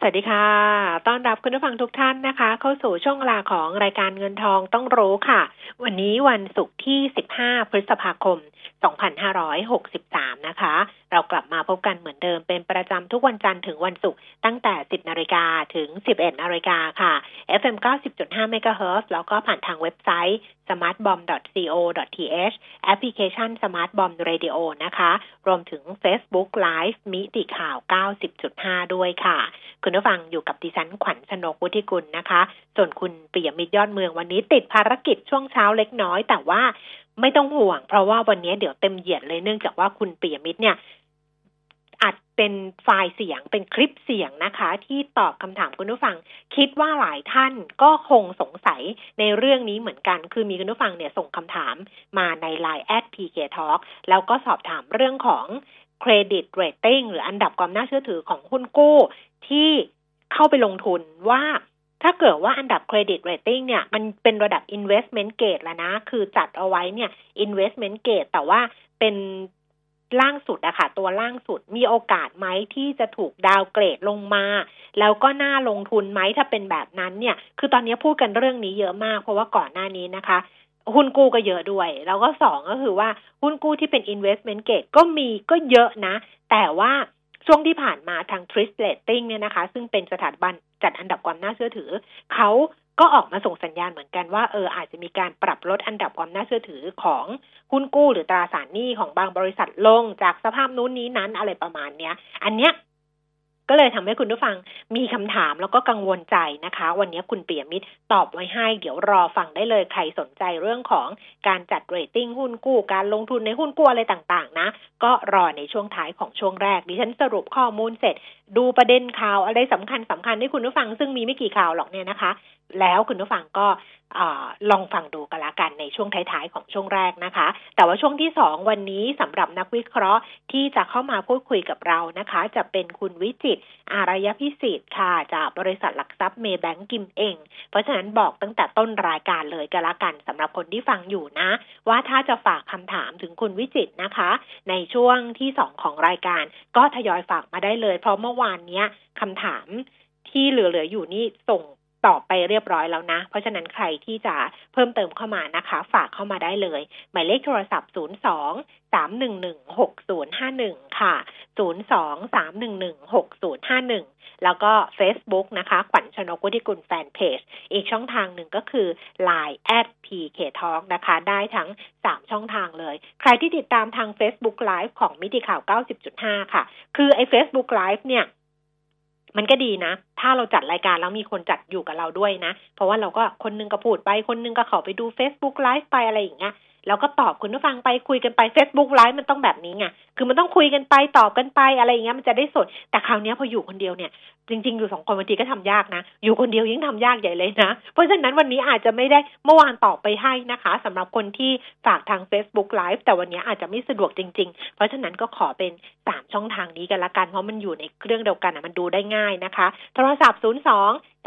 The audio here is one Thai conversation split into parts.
สวัสดีค่ะ ต้อนรับคุณผู้ฟังทุกท่านนะคะ เข้าสู่ช่วงเวลาของรายการเงินทองต้องรู้ค่ะ วันนี้วันศุกร์ที่ 15 พฤษภาคม 2563 นะคะ เรากลับมาพบกันเหมือนเดิมเป็นประจำทุกวันจันทร์ถึงวันศุกร์ตั้งแต่ 10 นาฬิกาถึง 11 นาฬิกาค่ะ FM 90.5 MHz แล้วก็ผ่านทางเว็บไซต์ smartbomb.co.th แอปพลิเคชัน smartbomb radio นะคะ รวมถึง Facebook Live มิติข่าว 90.5 ด้วยค่ะ คุณผู้ฟังอยู่กับดิฉันขวัญชนกวุฒิกุลนะคะ ส่วนคุณปิยมิตรยอดเมืองวันนี้ติดภารกิจช่วงเช้าเล็กน้อย แต่ว่า ไม่ต้องห่วง เพราะว่าวันนี้เดี๋ยวเต็มเหยียดเลยเนื่องจากว่าคุณปิยมิตรเนี่ยอัดเป็นไฟล์เสียงเป็นคลิปเสียงนะคะ ที่ตอบคำถามคุณผู้ฟัง คิดว่าหลายท่านก็คงสงสัยในเรื่องนี้เหมือนกัน คือมีคุณผู้ฟังเนี่ยส่งคำถามมาใน Line แอด PK Talk แล้วก็สอบถามเรื่องของเครดิตเรตติ้งหรืออันดับความน่าเชื่อถือของหุ้นกู้ที่เข้าไปลงทุนว่า ถ้าเกิดว่าอันดับเครดิตเรตติ้งเนี่ย มันเป็นระดับ investment grade แล้วนะ คือจัดเอาไว้เนี่ย investment grade แต่ว่าเป็นล่างสุดอะค่ะ ตัวล่างสุดมีโอกาสไหมที่จะถูก downgrade ลงมา แล้วก็น่าลงทุนไหมถ้าเป็นแบบนั้นเนี่ย คือตอนนี้พูดกันเรื่องนี้เยอะมาก เพราะว่าก่อนหน้านี้นะคะหุ้นกู้ก็เยอะด้วย แล้วก็สองก็คือว่าหุ้นกู้ที่เป็น investment grade ก็มีก็เยอะนะ แต่ว่า ช่วงที่ผ่านมาทาง t r i s Rating เนี่ยนะคะ ซึ่งเป็นสถาบันจัดอันดับความน่าเชื่อถือ เขาก็ออกมาส่งสัญญาณเหมือนกันว่าเอออาจจะมีการปรับลดอันดับความน่าเชื่อถือของหุ้นกู้หรือตราสารหนี้ของบางบริษัทลงจากสภาพนู้นนี้นั้นอะไรประมาณเนี้ย อันเนี้ย ก็เลยทำให้คุณผู้ฟังมีคำถามแล้วก็กังวลใจนะคะ วันนี้คุณเปียมิตรตอบไว้ให้ เดี๋ยวรอฟังได้เลยใครสนใจเรื่องของการจัดเรตติ้งหุ้นกู้ การลงทุนในหุ้นกู้อะไรต่างๆ นะ ก็รอในช่วงท้ายของช่วงแรกดิฉันสรุปข้อมูลเสร็จ ดูประเด็นข่าวอะไรสำคัญสำคัญให้คุณผู้ฟังซึ่งมีไม่กี่ข่าวหรอกเนี่ยนะคะ แล้วคุณผู้ฟังก็ลองฟังดูกันละกันในช่วงท้ายๆของช่วงแรกนะคะ แต่ว่าช่วงที่สองวันนี้สำหรับนักวิเคราะห์ที่จะเข้ามาพูดคุยกับเรานะคะ จะเป็นคุณวิจิตอารยพิสิทธิ์ค่ะจากบริษัทหลักทรัพย์เมย์แบงก์กิมเอง เพราะฉะนั้นบอกตั้งแต่ต้นรายการเลยกันละกันสำหรับคนที่ฟังอยู่นะ ว่าถ้าจะฝากคำถามถึงคุณวิจิตนะคะ ในช่วงที่สองของรายการ ก็ทยอยฝากมาได้เลย เพราะเมื่อวานนี้คำถามที่เหลือๆอยู่นี่ส่ง ตอบไปเรียบร้อยแล้วนะ เพราะฉะนั้นใครที่จะเพิ่มเติมเข้ามานะคะ ฝากเข้ามาได้เลย หมายเลขโทรศัพท์ 0 2 3 1 1 6 0 5 1 ค่ะ 0 2 3 1 1 6 0 5 1 แล้วก็ Facebook นะคะ ขวัญชนกุธิกุลแฟนเพจ อีกช่องทางหนึ่งก็คือ Line at PK Talk นะคะ ได้ทั้ง 3 ช่องทางเลย ใครที่ติดตามทาง Facebook Live ของมิติข่าว 90.5 ค่ะ คือไอ้ Facebook Live เนี่ย มันก็ดีนะ ถ้าเราจัดรายการแล้วมีคนจัดอยู่กับเราด้วยนะ เพราะว่าเราก็คนนึงก็พูดไป คนนึงก็เข้าไปดู Facebook Live ไปอะไรอย่างเงี้ย แล้วก็ตอบคุณผู้ฟังไปคุยกันไป Facebook Live มันต้องแบบนี้ไงคือมันต้องคุยกันไปตอบกันไปอะไรอย่างเงี้ยมันจะได้สด แต่คราวนี้พออยู่คนเดียวเนี่ยจริงๆอยู่สองคนบางทีก็ทำยากนะ อยู่คนเดียวยิ่งทำยากใหญ่เลยนะ เพราะฉะนั้นวันนี้อาจจะไม่ได้เมื่อวานตอบไปให้นะคะสำหรับคนที่ฝากทาง Facebook Live แต่วันนี้อาจจะไม่สะดวกจริง ๆ เพราะฉะนั้นก็ขอเป็นสามช่องทางนี้กันละกันเพราะมันอยู่ในเครื่องเดียวกันอะมันดูได้ง่ายนะคะ โทรศัพท์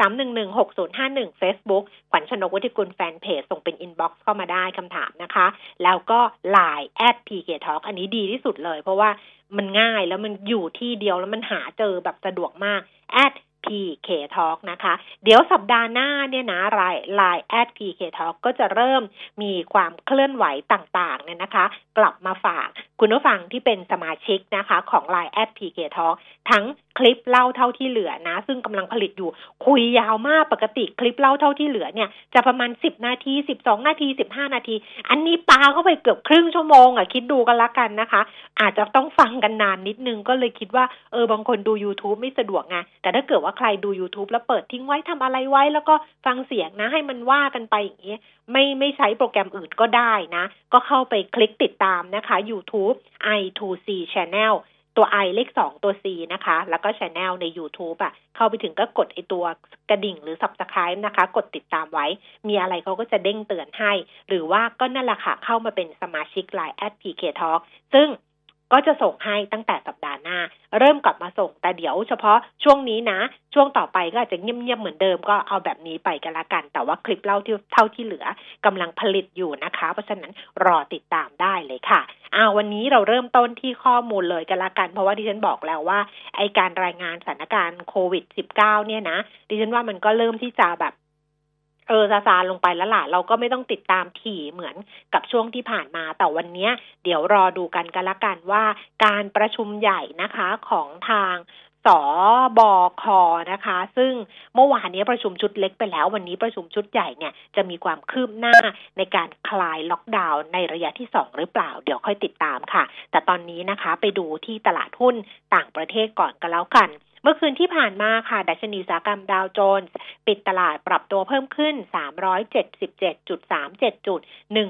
0 2 3 1 1 6 0 5 1 Facebook ขวัญชนกวุฒิกุลแฟนเพจส่งเป็น inbox เข้ามาได้คำถามนะคะ แล้วก็ Line at PK Talk อันนี้ดีที่สุดเลย เพราะว่ามันง่ายแล้วมันอยู่ที่เดียวแล้วมันหาเจอแบบสะดวกมาก at PK Talk นะคะ เดี๋ยวสัปดาห์หน้าเนี่ยนะรายไลน์ at PK Talk ก็จะเริ่มมีความเคลื่อนไหวต่างๆเนี่ยนะคะ กลับมาฝากคุณผู้ฟังที่เป็นสมาชิกนะคะของ Line at PK Talk ทั้งคลิปเล่าเท่าที่เหลือนะ ซึ่งกำลังผลิตอยู่คุยยาวมากปกติคลิปเล่าเท่าที่เหลือเนี่ย จะประมาณ 10 นาที 12 นาที 15 นาที อันนี้ปาเข้าไปเกือบครึ่งชั่วโมงอะคิดดูกันละกันนะคะ อาจจะต้องฟังกันนานนิดนึงก็เลยคิดว่าเออบางคนดู YouTube ไม่สะดวกไงแต่ถ้าเกิดว่าใครดู YouTube แล้วเปิดทิ้งไว้ทำอะไรไว้ แล้วก็ฟังเสียงนะให้มันว่ากันไปอย่างนี้ไม่ไม่ใช้โปรแกรมอื่นก็ได้นะ ก็เข้าไปคลิกติดตามนะคะ YouTube i2c channel ตัว i เลขสองตัว c นะคะ แล้วก็ช anel ใน YouTube อะเข้าไปถึงก็กดไอตัวกระดิ่งหรือ subscribe นะคะ กดติดตามไว้ มีอะไรเขาก็จะเด้งเตือนให้ หรือว่าก็นั่นแหละค่ะ เข้ามาเป็นสมาชิก Line at PK Talk ซึ่ง ก็จะส่งให้ตั้งแต่สัปดาห์หน้า เริ่มกลับมาส่ง แต่เดี๋ยวเฉพาะช่วงนี้นะ ช่วงต่อไปก็อาจจะเงียบๆเหมือนเดิมก็เอาแบบนี้ไปกันละกัน แต่ว่าคลิปเล่าที่เท่าที่เหลือกำลังผลิตอยู่นะคะ เพราะฉะนั้นรอติดตามได้เลยค่ะอ้าวันนี้เราเริ่มต้นที่ข้อมูลเลยกันละกัน เพราะว่าดิฉันบอกแล้วว่าไอการรายงานสถานการณ์โควิด -19 เนี่ยนะดิฉันว่ามันก็เริ่มที่จะแบบ เออซาซาลงไปแล้วล่ะ เราก็ไม่ต้องติดตามถี่เหมือนกับช่วงที่ผ่านมา แต่วันนี้เดี๋ยวรอดูกันกันละกันว่า การประชุมใหญ่นะคะของทางสบคนะคะ ซึ่งเมื่อวานนี้ประชุมชุดเล็กไปแล้ว วันนี้ประชุมชุดใหญ่เนี่ยจะมีความคืบหน้าในการคลายล็อกดาวน์ในระยะที่สองหรือเปล่า เดี๋ยวค่อยติดตามค่ะ แต่ตอนนี้นะคะ ไปดูที่ตลาดหุ้นต่างประเทศก่อนกันแล้วกัน เมื่อคืนที่ผ่านมาค่ะ ดัชนีอุตสาหกรรมดาวโจนส์ปิดตลาดปรับตัวเพิ่มขึ้น 377.37 จุด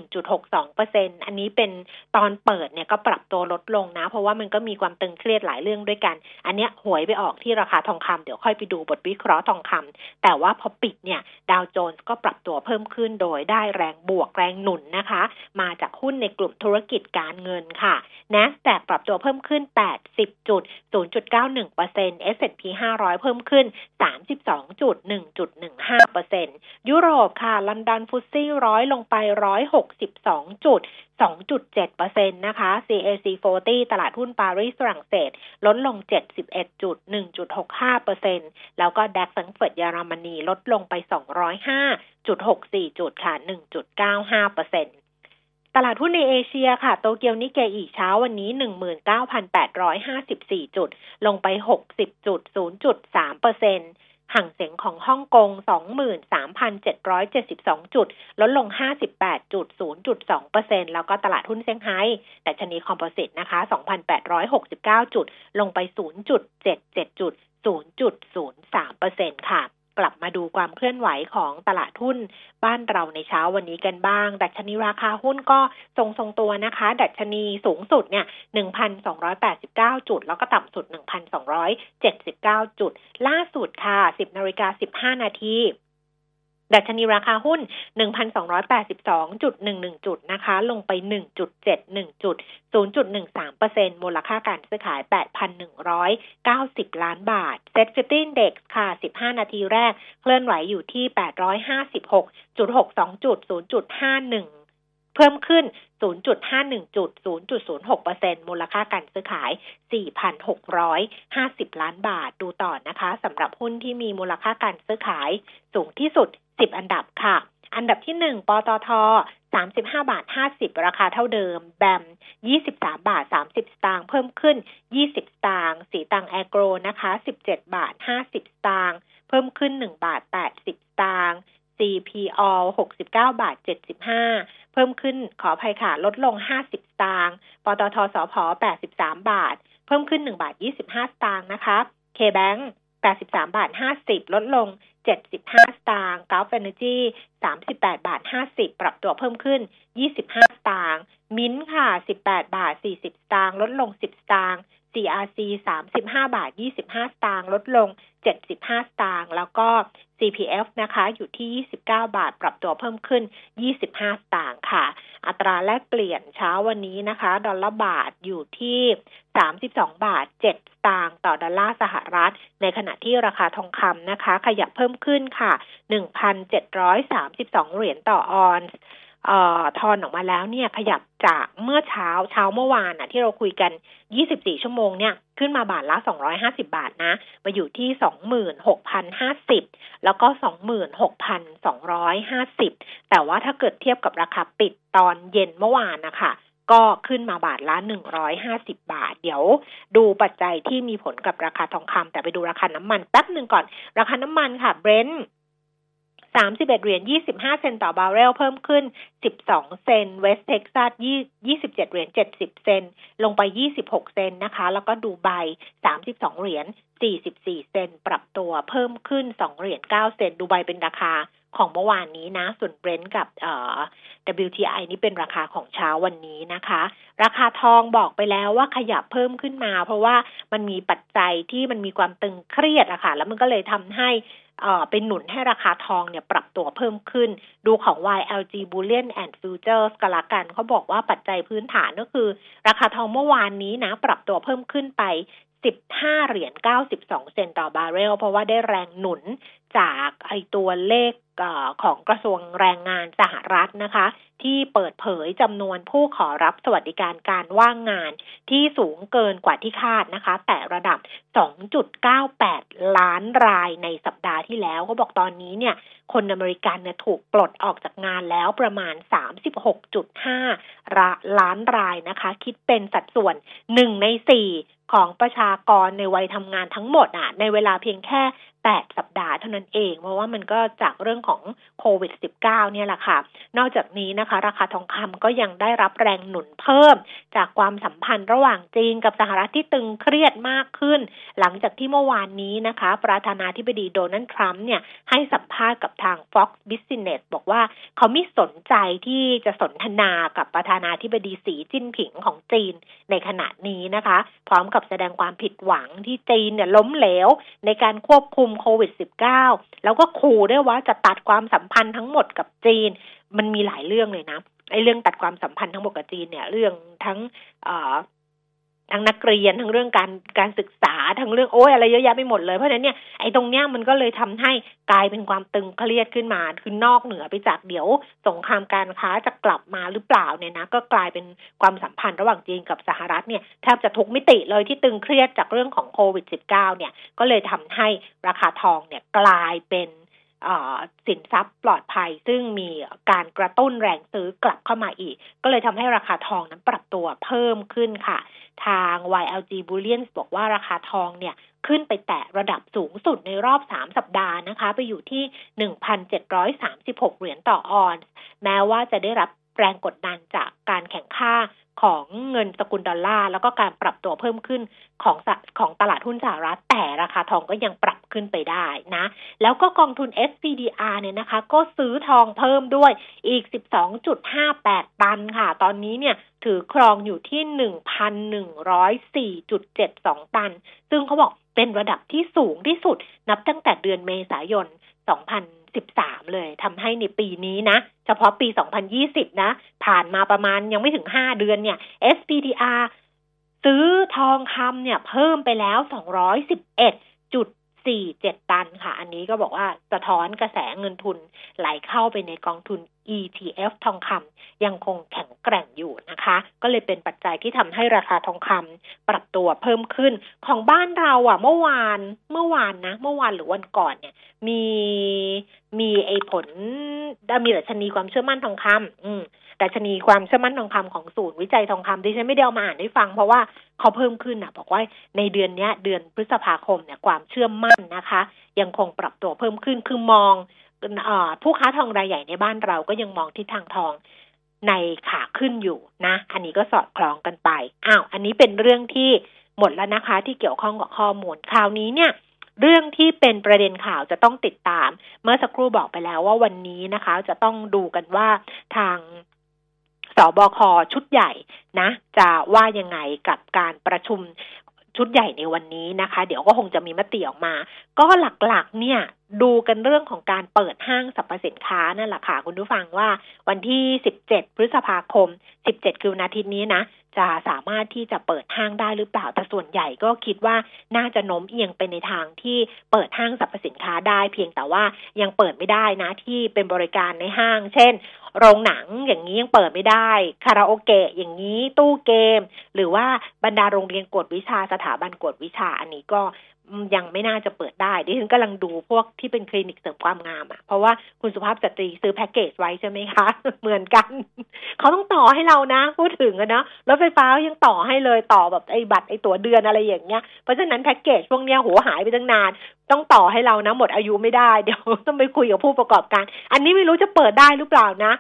1.62เปอร์เซ็นอันนี้เป็นตอนเปิดเนี่ยก็ปรับตัวลดลงนะ เพราะว่ามันก็มีความตึงเครียดหลายเรื่องด้วยกัน อันนี้หวยไปออกที่ราคาทองคำเดี๋ยวค่อยไปดูบทวิเคราะห์ทองคำแต่ว่าพอปิดเนี่ยดาวโจนส์ก็ปรับตัวเพิ่มขึ้นโดยได้แรงบวกแรงหนุนนะคะ มาจากหุ้นในกลุ่มธุรกิจการเงินค่ะนะแต่ปรับตัวเพิ่มขึ้น 80.0.91เปอร์เซ็นต์ S&P 500 เพิ่มขึ้น 32.1.15%ยุโรปค่ะ ลอนดอนฟุตซี่ร้อยลงไป 162จุด2.7%นะคะ CAC 40 ตลาดหุ้นปารีสฝรั่งเศสลดลง 71.1.65%แล้วก็ดัคสังเฟิร์ตเยอรมนีลดลงไป 205.64 จุดค่ะ 1.95% ตลาดหุ้นในเอเชียค่ะ โตเกียวนิเกอีเช้าวันนี้ 19,854 จุด ลงไป 60จุด0.3เปอร์เซ็นต์ห่างเสียงของฮ่องกง 23,772 จุด ลดลง 58จุด0.2เปอร์เซ็นแล้วก็ตลาดหุ้นเซี่ยงไฮ้แต่ชนีคอมโพสิตนะคะ 2,869 จุด ลงไป 0.77 จุด 0.03เปอร์เซ็นค่ะ กลับมาดูความเคลื่อนไหวของตลาดหุ้นบ้านเราในเช้าวันนี้กันบ้าง ดัชนีราคาหุ้นก็ทรงทรงตัวนะคะ ดัชนีสูงสุดเนี่ย 1,289 จุด แล้วก็ต่ำสุด 1,279 จุด ล่าสุดค่ะ 10นาฬิกา15 นาที ดัชนีราคาหุ้น 1,282.11 จุดนะคะ ลงไป 1.71 จุด 0.13%มูลค่าการซื้อขาย 8,190 ล้านบาท Set 50 Index ค่ะ 15 นาทีแรก เคลื่อนไหวอยู่ที่ 856.62 จุด 0.51เพิ่มขึ้น 0.51จุด0.06%มูลค่าการซื้อขาย 4,650 ล้านบาท ดูต่อนะคะสำหรับหุ้นที่มีมูลค่าการซื้อขายสูงที่สุด10 อันดับค่ะ อันดับที่ 1 ปตท 35 บาท 50 ราคาเท่าเดิม แบม 23 บาท 30 สตางค์ เพิ่มขึ้น 20 สตางค์ สีตังแอโกรนะคะ 17 บาท 50 สตางค์ เพิ่มขึ้น 1 บาท 80 สตางค์ CPO 69 บาท 75 เพิ่มขึ้นขออภัยค่ะ ลดลง 50 สตางค์ ปตทสพ83 บาท เพิ่มขึ้น 1 บาท 25 สตางค์นะคะ KBank 83 บาท 50 ลดลง 75 สตางค์กาฟเอเนจี38 บาท 50 ปรับตัวเพิ่มขึ้น 25 สตางค์ มิ้นค่ะ 18 บาท 40 สตางค์ ลดลง 10 สตางค์ CRC 35 บาท 25 สตางค์ลดลง 75 สตางค์แล้วก็ CPF นะคะอยู่ที่ 29 บาท ปรับตัวเพิ่มขึ้น 25 สตางค์ค่ะ อัตราแลกเปลี่ยนเช้าวันนี้นะคะ ดอลลาร์บาทอยู่ที่ 32 บาท 7 สตางค์ต่อดอลลาร์สหรัฐ ในขณะที่ราคาทองคำนะคะ ขยับเพิ่มขึ้นค่ะ 1,732 เหรียญต่อออนซ์ ทอนออกมาแล้วเนี่ยขยับจากเมื่อเช้าเช้าเมื่อวานน่ะที่เราคุยกัน 24 ชั่วโมงเนี่ยขึ้นมาบาทละ 250 บาทนะ มาอยู่ที่ 26,050 แล้วก็ 26,250 แต่ว่าถ้าเกิดเทียบกับราคาปิดตอนเย็นเมื่อวานนะคะก็ขึ้นมาบาทละ 150 บาท เดี๋ยวดูปัจจัยที่มีผลกับราคาทองคำแต่ไปดูราคาน้ำมันแป๊บหนึ่งก่อน ราคาน้ำมันค่ะเบรนท์ สามสิบเอ็ดเหรียญยี่สิบห้าเซนต์ต่อบาร์เรลเพิ่มขึ้นสิบสองเซนต์ เวสต์เท็กซัสยี่ยี่สิบเจ็ดเหรียญเจ็ดสิบเซนต์ลงไปยี่สิบหกเซนต์นะคะ แล้วก็ดูไบสามสิบสองเหรียญสี่สิบสี่เซนต์ปรับตัวเพิ่มขึ้นสองเหรียญเก้าเซนต์ดูไบเป็นราคาของเมื่อวานนี้นะ ส่วนเบรนท์กับเอ่อ WTI นี่เป็นราคาของเช้าวันนี้นะคะ ราคาทองบอกไปแล้วว่าขยับเพิ่มขึ้นมา เพราะว่ามันมีปัจจัยที่มันมีความตึงเครียดอะค่ะแล้วมันก็เลยทำให้ เอ่อเป็นหนุนให้ราคาทองเนี่ยปรับตัวเพิ่มขึ้น ดูของ YLG Bullion and Futures กละกันเขาบอกว่าปัจจัยพื้นฐานก็คือ ราคาทองเมื่อวานนี้นะ ปรับตัวเพิ่มขึ้นไป 15 เหรียญ 92 เซนต์ต่อบาร์เรล เพราะว่าได้แรงหนุน จากไอตัวเลขของกระทรวงแรงงานสหรัฐนะคะ ที่เปิดเผยจำนวนผู้ขอรับสวัสดิการการว่างงานที่สูงเกินกว่าที่คาดนะคะ แต่ระดับ 2.98 ล้านรายในสัปดาห์ที่แล้วเขาบอกตอนนี้เนี่ย คนอเมริกันเนี่ยถูกปลดออกจากงานแล้วประมาณ 36.5 ล้านรายนะคะ คิดเป็นสัดส่วน 1 ใน 4ของประชากรในวัยทำงานทั้งหมดอะในเวลาเพียงแค่ 8 สัปดาห์เท่านั้นเอง เพราะว่ามันก็จากเรื่องของโควิด -19 เนี่ยแหละค่ะ นอกจากนี้นะคะ ราคาทองคำก็ยังได้รับแรงหนุนเพิ่ม จากความสัมพันธ์ระหว่างจีนกับสหรัฐที่ตึงเครียดมากขึ้น หลังจากที่เมื่อวานนี้นะคะ ประธานาธิบดีโดนัลด์ทรัมป์เนี่ยให้สัมภาษณ์กับทาง Fox Business บอกว่าเขาไม่สนใจที่จะสนทนากับประธานาธิบดีสีจิ้นผิงของจีนในขณะนี้นะคะ พร้อมกับแสดงความผิดหวังที่จีนเนี่ยล้มเหลวในการควบคุมโควิด -19 แล้วก็ขู่ด้วยว่าจะตัดความสัมพันธ์ทั้งหมดกับจีน มันมีหลายเรื่องเลยนะไอ้เรื่องตัดความสัมพันธ์ทั้งหมดกับจีนเนี่ย เรื่องทั้งอ ทั้งนักเรียนทั้งเรื่องการการศึกษาทั้งเรื่องโอ้ยอะไรเยอะแยะไปหมดเลยเพราะฉะนั้นเนี่ยไอ้ตรงเนี้ยมันก็เลยทำให้กลายเป็นความตึงเครียดขึ้นมาคือนอกเหนือไปจากเดี๋ยวสงครามการค้าจะกลับมาหรือเปล่าเนี่ยนะก็กลายเป็นความสัมพันธ์ระหว่างจีนกับสหรัฐเนี่ยแทบจะทุกมิติเลยที่ตึงเครียดจากเรื่องของโควิด -19 เนี่ยก็เลยทำให้ราคาทองเนี่ยกลายเป็น สินทรัพย์ปลอดภัย ซึ่งมีการกระตุ้นแรงซื้อกลับเข้ามาอีก ก็เลยทำให้ราคาทองนั้นปรับตัวเพิ่มขึ้นค่ะ ทาง YLG Bullion บอกว่าราคาทองเนี่ยขึ้นไปแตะระดับสูงสุดในรอบ 3 สัปดาห์นะคะ ไปอยู่ที่ 1,736 เหรียญต่อออนซ์แม้ว่าจะได้รับแรงกดดันจากการแข่งข้าของเงินสกุลดอลลาร์แล้วก็การปรับตัวเพิ่มขึ้นของของตลาดหุ้นสหรัฐแต่ราคาทองก็ยังปรับ ขึ้นไปได้นะ แล้วก็กองทุน SPDR เนี่ยนะคะ ก็ซื้อทองเพิ่มด้วยอีก 12.58 ตันค่ะ ตอนนี้เนี่ยถือครองอยู่ที่ 1,104.72 ตัน ซึ่งเขาบอกเป็นระดับที่สูงที่สุด นับตั้งแต่เดือนเมษายน 2013 เลยทำให้ในปีนี้นะ เฉพาะปี 2020 นะ ผ่านมาประมาณยังไม่ถึง 5 เดือนเนี่ย SPDR ซื้อทองคำเนี่ยเพิ่มไปแล้ว 211จุด 47 ตันค่ะ อันนี้ก็บอกว่าสะท้อนกระแสเงินทุนไหลเข้าไปในกองทุน ETF ทองคำยังคงแข็งแกร่งอยู่นะคะ ก็เลยเป็นปัจจัยที่ทำให้ราคาทองคำปรับตัวเพิ่มขึ้นของบ้านเราอะ เมื่อวานเมื่อวานนะ เมื่อวานหรือวันก่อนเนี่ย มีมีไอ้ผลมีดัชนีความเชื่อมั่นทองคำอืม ดัชนีความเชื่อมั่นทองคำของศูนย์วิจัยทองคำดิฉันไม่ได้เอามาอ่านให้ฟัง เพราะว่าเขาเพิ่มขึ้นอะบอกว่าในเดือนนี้เดือนพฤษภาคมเนี่ยความเชื่อมั่นนะคะ ยังคงปรับตัวเพิ่มขึ้นคือมองผู้ค้าทองรายใหญ่ในบ้านเราก็ยังมองทิศทางทองในขาขึ้นอยู่นะ อันนี้ก็สอดคล้องกันไปอ้าวอันนี้เป็นเรื่องที่หมดแล้วนะคะ ที่เกี่ยวข้องกับข้อมูลคราวนี้เนี่ยเรื่องที่เป็นประเด็นข่าวจะต้องติดตาม เมื่อสักครู่บอกไปแล้วว่าวันนี้นะคะ จะต้องดูกันว่าทาง สบคชุดใหญ่นะ จะว่ายังไงกับการประชุมชุดใหญ่ในวันนี้นะคะ เดี๋ยวก็คงจะมีมติออกมา ก็หลักๆ เนี่ยดูกันเรื่องของการเปิดห้างสรรพสินค้านั่นแหละค่ะคุณผู้ฟังว่าวันที่ 17 พฤษภาคม 17 คือวันอาทิตย์นี้นะ จะสามารถที่จะเปิดห้างได้หรือเปล่า แต่ส่วนใหญ่ก็คิดว่าน่าจะโน้มเอียงไปในทางที่เปิดห้างสรรพสินค้าได้ เพียงแต่ว่ายังเปิดไม่ได้นะที่เป็นบริการในห้าง เช่น โรงหนังอย่างนี้ยังเปิดไม่ได้ คาราโอเกะอย่างนี้ตู้เกม หรือว่าบรรดาโรงเรียนกวดวิชาสถาบันกวดวิชาอันนี้ก็ ยังไม่น่าจะเปิดได้ดิฉันกำลังดูพวกที่เป็นคลินิกเสริมความงามอะ่ะ เพราะว่าคุณสุภาพสตรีซื้อแพ็กเกจไว้ใช่ไหมคะ เหมือนกัน เขาต้องต่อให้เรานะ พูดถึงอะนะรถไฟฟ้ายังต่อให้เลยต่อแบบไอ้บัตรไอ้ตั๋วเดือนอะไรอย่างเงี้ย เพราะฉะนั้นแพ็กเกจพวกเนี้ยหัวหายไปตั้งนาน ต้องต่อให้เรานะ หมดอายุไม่ได้เดี๋ยวต้องไปคุยกับผู้ประกอบการ อันนี้ไม่รู้จะเปิดได้หรือเปล่านะ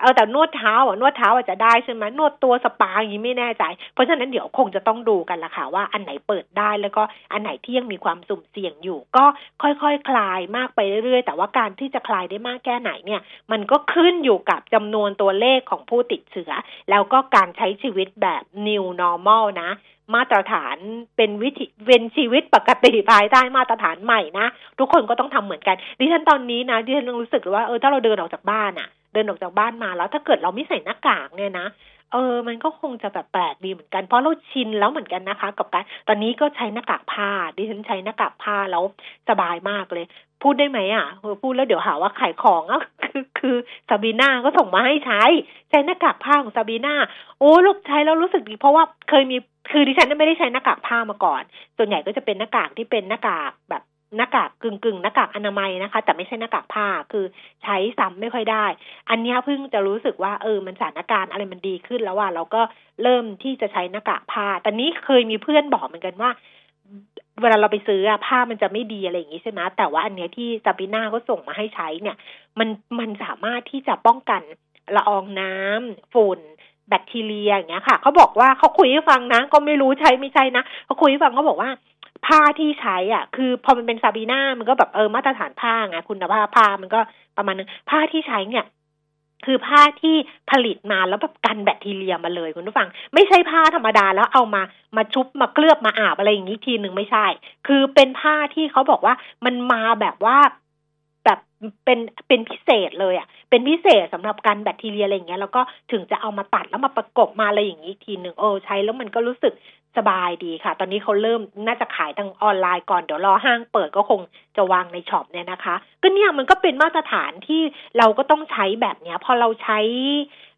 เอาแต่นวดเท้าอะนวดเท้าอาจจะได้ใช่ไหมนวดตัวสปาอย่างนี้ไม่แน่ใจ เพราะฉะนั้นเดี๋ยวคงจะต้องดูกันละค่ะว่าอันไหนเปิดได้แล้วก็อันไหนที่ยังมีความสุ่มเสี่ยงอยู่ ก็ค่อยๆคคลายมากไปเรื่อยๆ แต่ว่าการที่จะคลายได้มากแค่ไหนเนี่ย มันก็ขึ้นอยู่กับจำนวนตัวเลขของผู้ติดเชื้อแล้วก็การใช้ชีวิตแบบ new normal นะมาตรฐานเป็นวิธีเป็นชีวิตปกติภายใต้มาตรฐานใหม่นะ ทุกคนก็ต้องทำเหมือนกัน ดิฉันตอนนี้นะดิฉันรู้สึกว่าเออถ้าเราเดินออกจากบ้านอะเดินออกจากบ้านมาแล้วถ้าเกิดเราไม่ใส่หน้ากากเนี่ยนะเออ มันก็คงจะแบบแปลกดีเหมือนกัน เพราะเราชินแล้วเหมือนกันนะคะ กับการ ตอนนี้ก็ใช้หน้ากากผ้า ดิฉันใช้หน้ากากผ้าแล้วสบายมากเลย พูดได้ไหมอะพูดแล้วเดี๋ยวหาว่าขายของอะคือคือซาบีนาก็ส่งมาให้ใช้ ใช้หน้ากากผ้าของซาบีนาโอ้ลูกใช้แล้วรู้สึกดี เพราะว่าเคยมี คือดิฉันไม่ได้ใช้หน้ากากผ้ามาก่อน ส่วนใหญ่ก็จะเป็นหน้ากากที่เป็นหน้ากากแบบ หน้ากากกึ่งกึ่งหน้ากากอนามัยนะคะ แต่ไม่ใช่หน้ากากผ้าคือใช้ซ้ำไม่ค่อยได้ อันนี้เพิ่งจะรู้สึกว่าเออมันสถานการณ์อะไรมันดีขึ้นแล้วว่าเราก็เริ่มที่จะใช้หน้ากากผ้าแต่นี้เคยมีเพื่อนบอกเหมือนกันว่า เวลาเราไปซื้อผ้ามันจะไม่ดีอะไรอย่างนี้ใช่ไหมแต่ว่าอันเนี้ยที่ซาบิน่าก็ส่งมาให้ใช้เนี่ย มันมันสามารถที่จะป้องกันละอองน้ำฝุ่นแบคทีเรียอย่างเงี้ยค่ะเขาบอกว่าเขาคุยให้ฟังนะ ก็ไม่รู้ใช้ไม่ใช่นะเขาคุยให้ฟังเขาบอกว่า ผ้าที่ใช้อะ คือพอมันเป็นซาบีน่ามันก็แบบเออมาตรฐานผ้าไงคุณภาพผ้ามันก็ประมาณนึงผ้าที่ใช้เนี่ยคือผ้าที่ผลิตมาแล้วแบบกันแบคทีเรียมาเลยคุณผู้ฟัง ไม่ใช่ผ้าธรรมดาแล้วเอามามาชุบมาเคลือบมาอาบอะไรอย่างนี้ทีหนึ่งไม่ใช่ คือเป็นผ้าที่เขาบอกว่ามันมาแบบว่าแบบเป็นเป็นพิเศษเลยอะ เป็นพิเศษสำหรับการแบคทีเรียอะไรอย่างเงี้ยแล้วก็ถึงจะเอามาตัดแล้วมาประกบมาอะไรอย่างนี้ทีหนึ่งโอ้ใช้แล้วมันก็รู้สึก สบายดีค่ะ ตอนนี้เขาเริ่มน่าจะขายทางออนไลน์ก่อน เดี๋ยวรอห้างเปิดก็คงจะวางในช็อปเนี่ยนะคะ ก็เนี่ยมันก็เป็นมาตรฐานที่เราก็ต้องใช้แบบเนี้ย พอเราใช้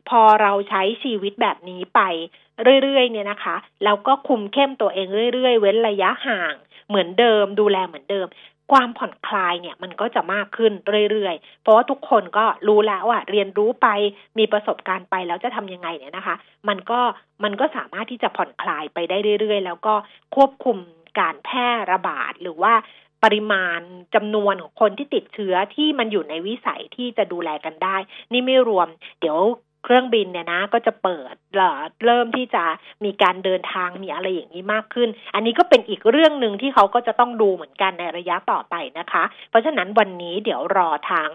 พอเราใช้ชีวิตแบบนี้ไปเรื่อยๆเนี่ยนะคะแล้วก็คุมเข้มตัวเองเรื่อยๆ เว้นระยะห่างเหมือนเดิม ดูแลเหมือนเดิม ความผ่อนคลายเนี่ยมันก็จะมากขึ้นเรื่อยๆ เพราะว่าทุกคนก็รู้แล้วอะเรียนรู้ไปมีประสบการณ์ไปแล้วจะทำยังไงเนี่ยนะคะ มันก็มันก็สามารถที่จะผ่อนคลายไปได้เรื่อยๆ แล้วก็ควบคุมการแพร่ระบาดหรือว่าปริมาณจำนวนของคนที่ติดเชื้อที่มันอยู่ในวิสัยที่จะดูแลกันได้ นี่ไม่รวม เดี๋ยว เครื่องบินเนี่ยนะ ก็จะเปิดเริ่มที่จะมีการเดินทางมีอะไรอย่างนี้มากขึ้น อันนี้ก็เป็นอีกเรื่องหนึ่งที่เขาก็จะต้องดูเหมือนกันในระยะต่อไปนะคะ เพราะฉะนั้นวันนี้เดี๋ยวรอทาง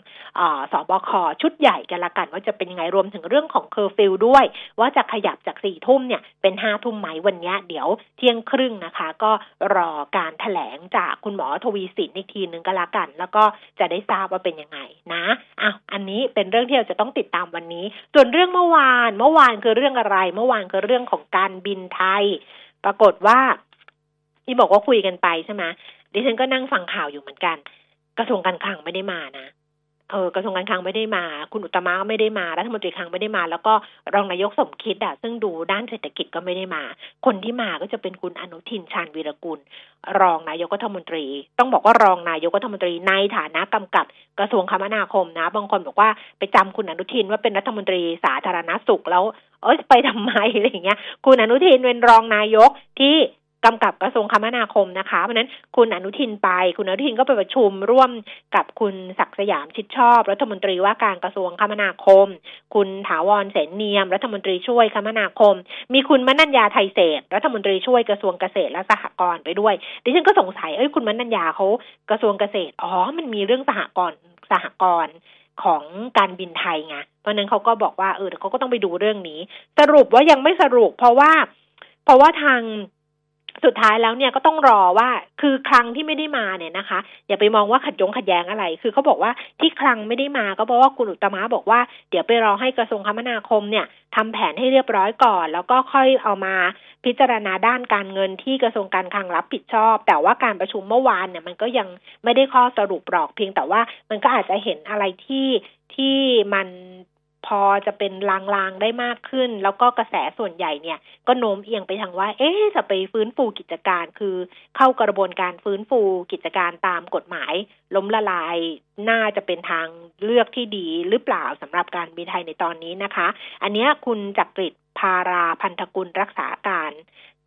ศบคชุดใหญ่กันละกัน ว่าจะเป็นยังไงรวมถึงเรื่องของเคอร์ฟิวด้วย ว่าจะขยับจากสี่ทุ่มเนี่ยเป็นห้าทุ่มไหมวันนี้เดี๋ยวเที่ยงครึ่งนะคะ ก็รอการถแถลงจากคุณหมอทวีสินอีกทีหนึ่งก็ละกัน แล้วก็จะได้ทราบว่าเป็นยังไงนะอะอันนี้เป็นเรื่องที่เราจะต้องติดตามวันนี้ส่วนเรื่องเมื่อวาน เมื่อวานคือเรื่องอะไร เมื่อวานคือเรื่องของการบินไทย ปรากฏว่าที่บอกว่าคุยกันไปใช่ไหมดิฉันก็นั่งฟังข่าวอยู่เหมือนกัน กระทรวงการคลังไม่ได้มานะ เออกระทรวงการคลังไม่ได้มา คุณอุตมะก็ไม่ได้มารัฐมนตรีคลังไม่ได้มา แล้วก็รองนายกสมคิดอะซึ่งดูด้านเศรษฐกิจก็ไม่ได้มา คนที่มาก็จะเป็นคุณอนุทินชาญวีรกุล รองนายกรัฐมนตรี ต้องบอกว่ารองนายกรัฐมนตรีในฐานะกำกับกระทรวงคมนาคมนะ บางคนบอกว่าไปจำคุณอนุทินว่าเป็นรัฐมนตรีสาธารณสุขแล้ว เอ้ยไปทำไมอะไรอย่างเงี้ย คุณอนุทินเป็นรองนายกที่ กำกับกระทรวงคมนาคมนะคะเพราะนั้นคุณอนุทินไป คุณอนุทินก็ไปประชุมร่วมกับคุณศักสยามชิดชอบ รัฐมนตรีว่าการกระทรวงคมนาคม คุณถาวรเสนเนียม รัฐมนตรีช่วยคมนาคม มีคุณมนัญญาไทยเศษ รัฐมนตรีช่วยกระทรวงเกษตรและสหกรณ์ไปด้วย ดิฉันก็สงสัยเอ้ยคุณมนัญญาเขากระทรวงเกษตรอ๋อมันมีเรื่องสหกรณ์สหกรณ์ของการบินไทยไง เพราะนั้นเขาก็บอกว่าเออเขาก็ต้องไปดูเรื่องนี้ สรุปว่ายังไม่สรุปเพราะว่า เพราะว่าทาง สุดท้ายแล้วเนี่ยก็ต้องรอว่าคือครั้งที่ไม่ได้มาเนี่ยนะคะ อย่าไปมองว่าขัดยงขัดแย้งอะไร คือเขาบอกว่าที่ครั้งไม่ได้มาก็เพราะว่าคุณอุตมะบอกว่าเดี๋ยวไปรอให้กระทรวงคมนาคมเนี่ยทำแผนให้เรียบร้อยก่อน แล้วก็ค่อยเอามาพิจารณาด้านการเงินที่กระทรวงการคลังรับผิดชอบ แต่ว่าการประชุมเมื่อวานเนี่ยมันก็ยังไม่ได้ข้อสรุปหรอกเพียงแต่ว่ามันก็อาจจะเห็นอะไรที่ที่มัน พอจะเป็นลางๆได้มากขึ้น แล้วก็กระแสส่วนใหญ่เนี่ย ก็โน้มเอียงไปทางว่า เอ๊จะไปฟื้นฟูกิจการคือ เข้ากระบวนการฟื้นฟูกิจการตามกฎหมาย ล้มละลายน่าจะเป็นทางเลือกที่ดีหรือเปล่าสำหรับการบินไทยในตอนนี้นะคะ อันนี้คุณจักริดพาราพันธกุลรักษาการ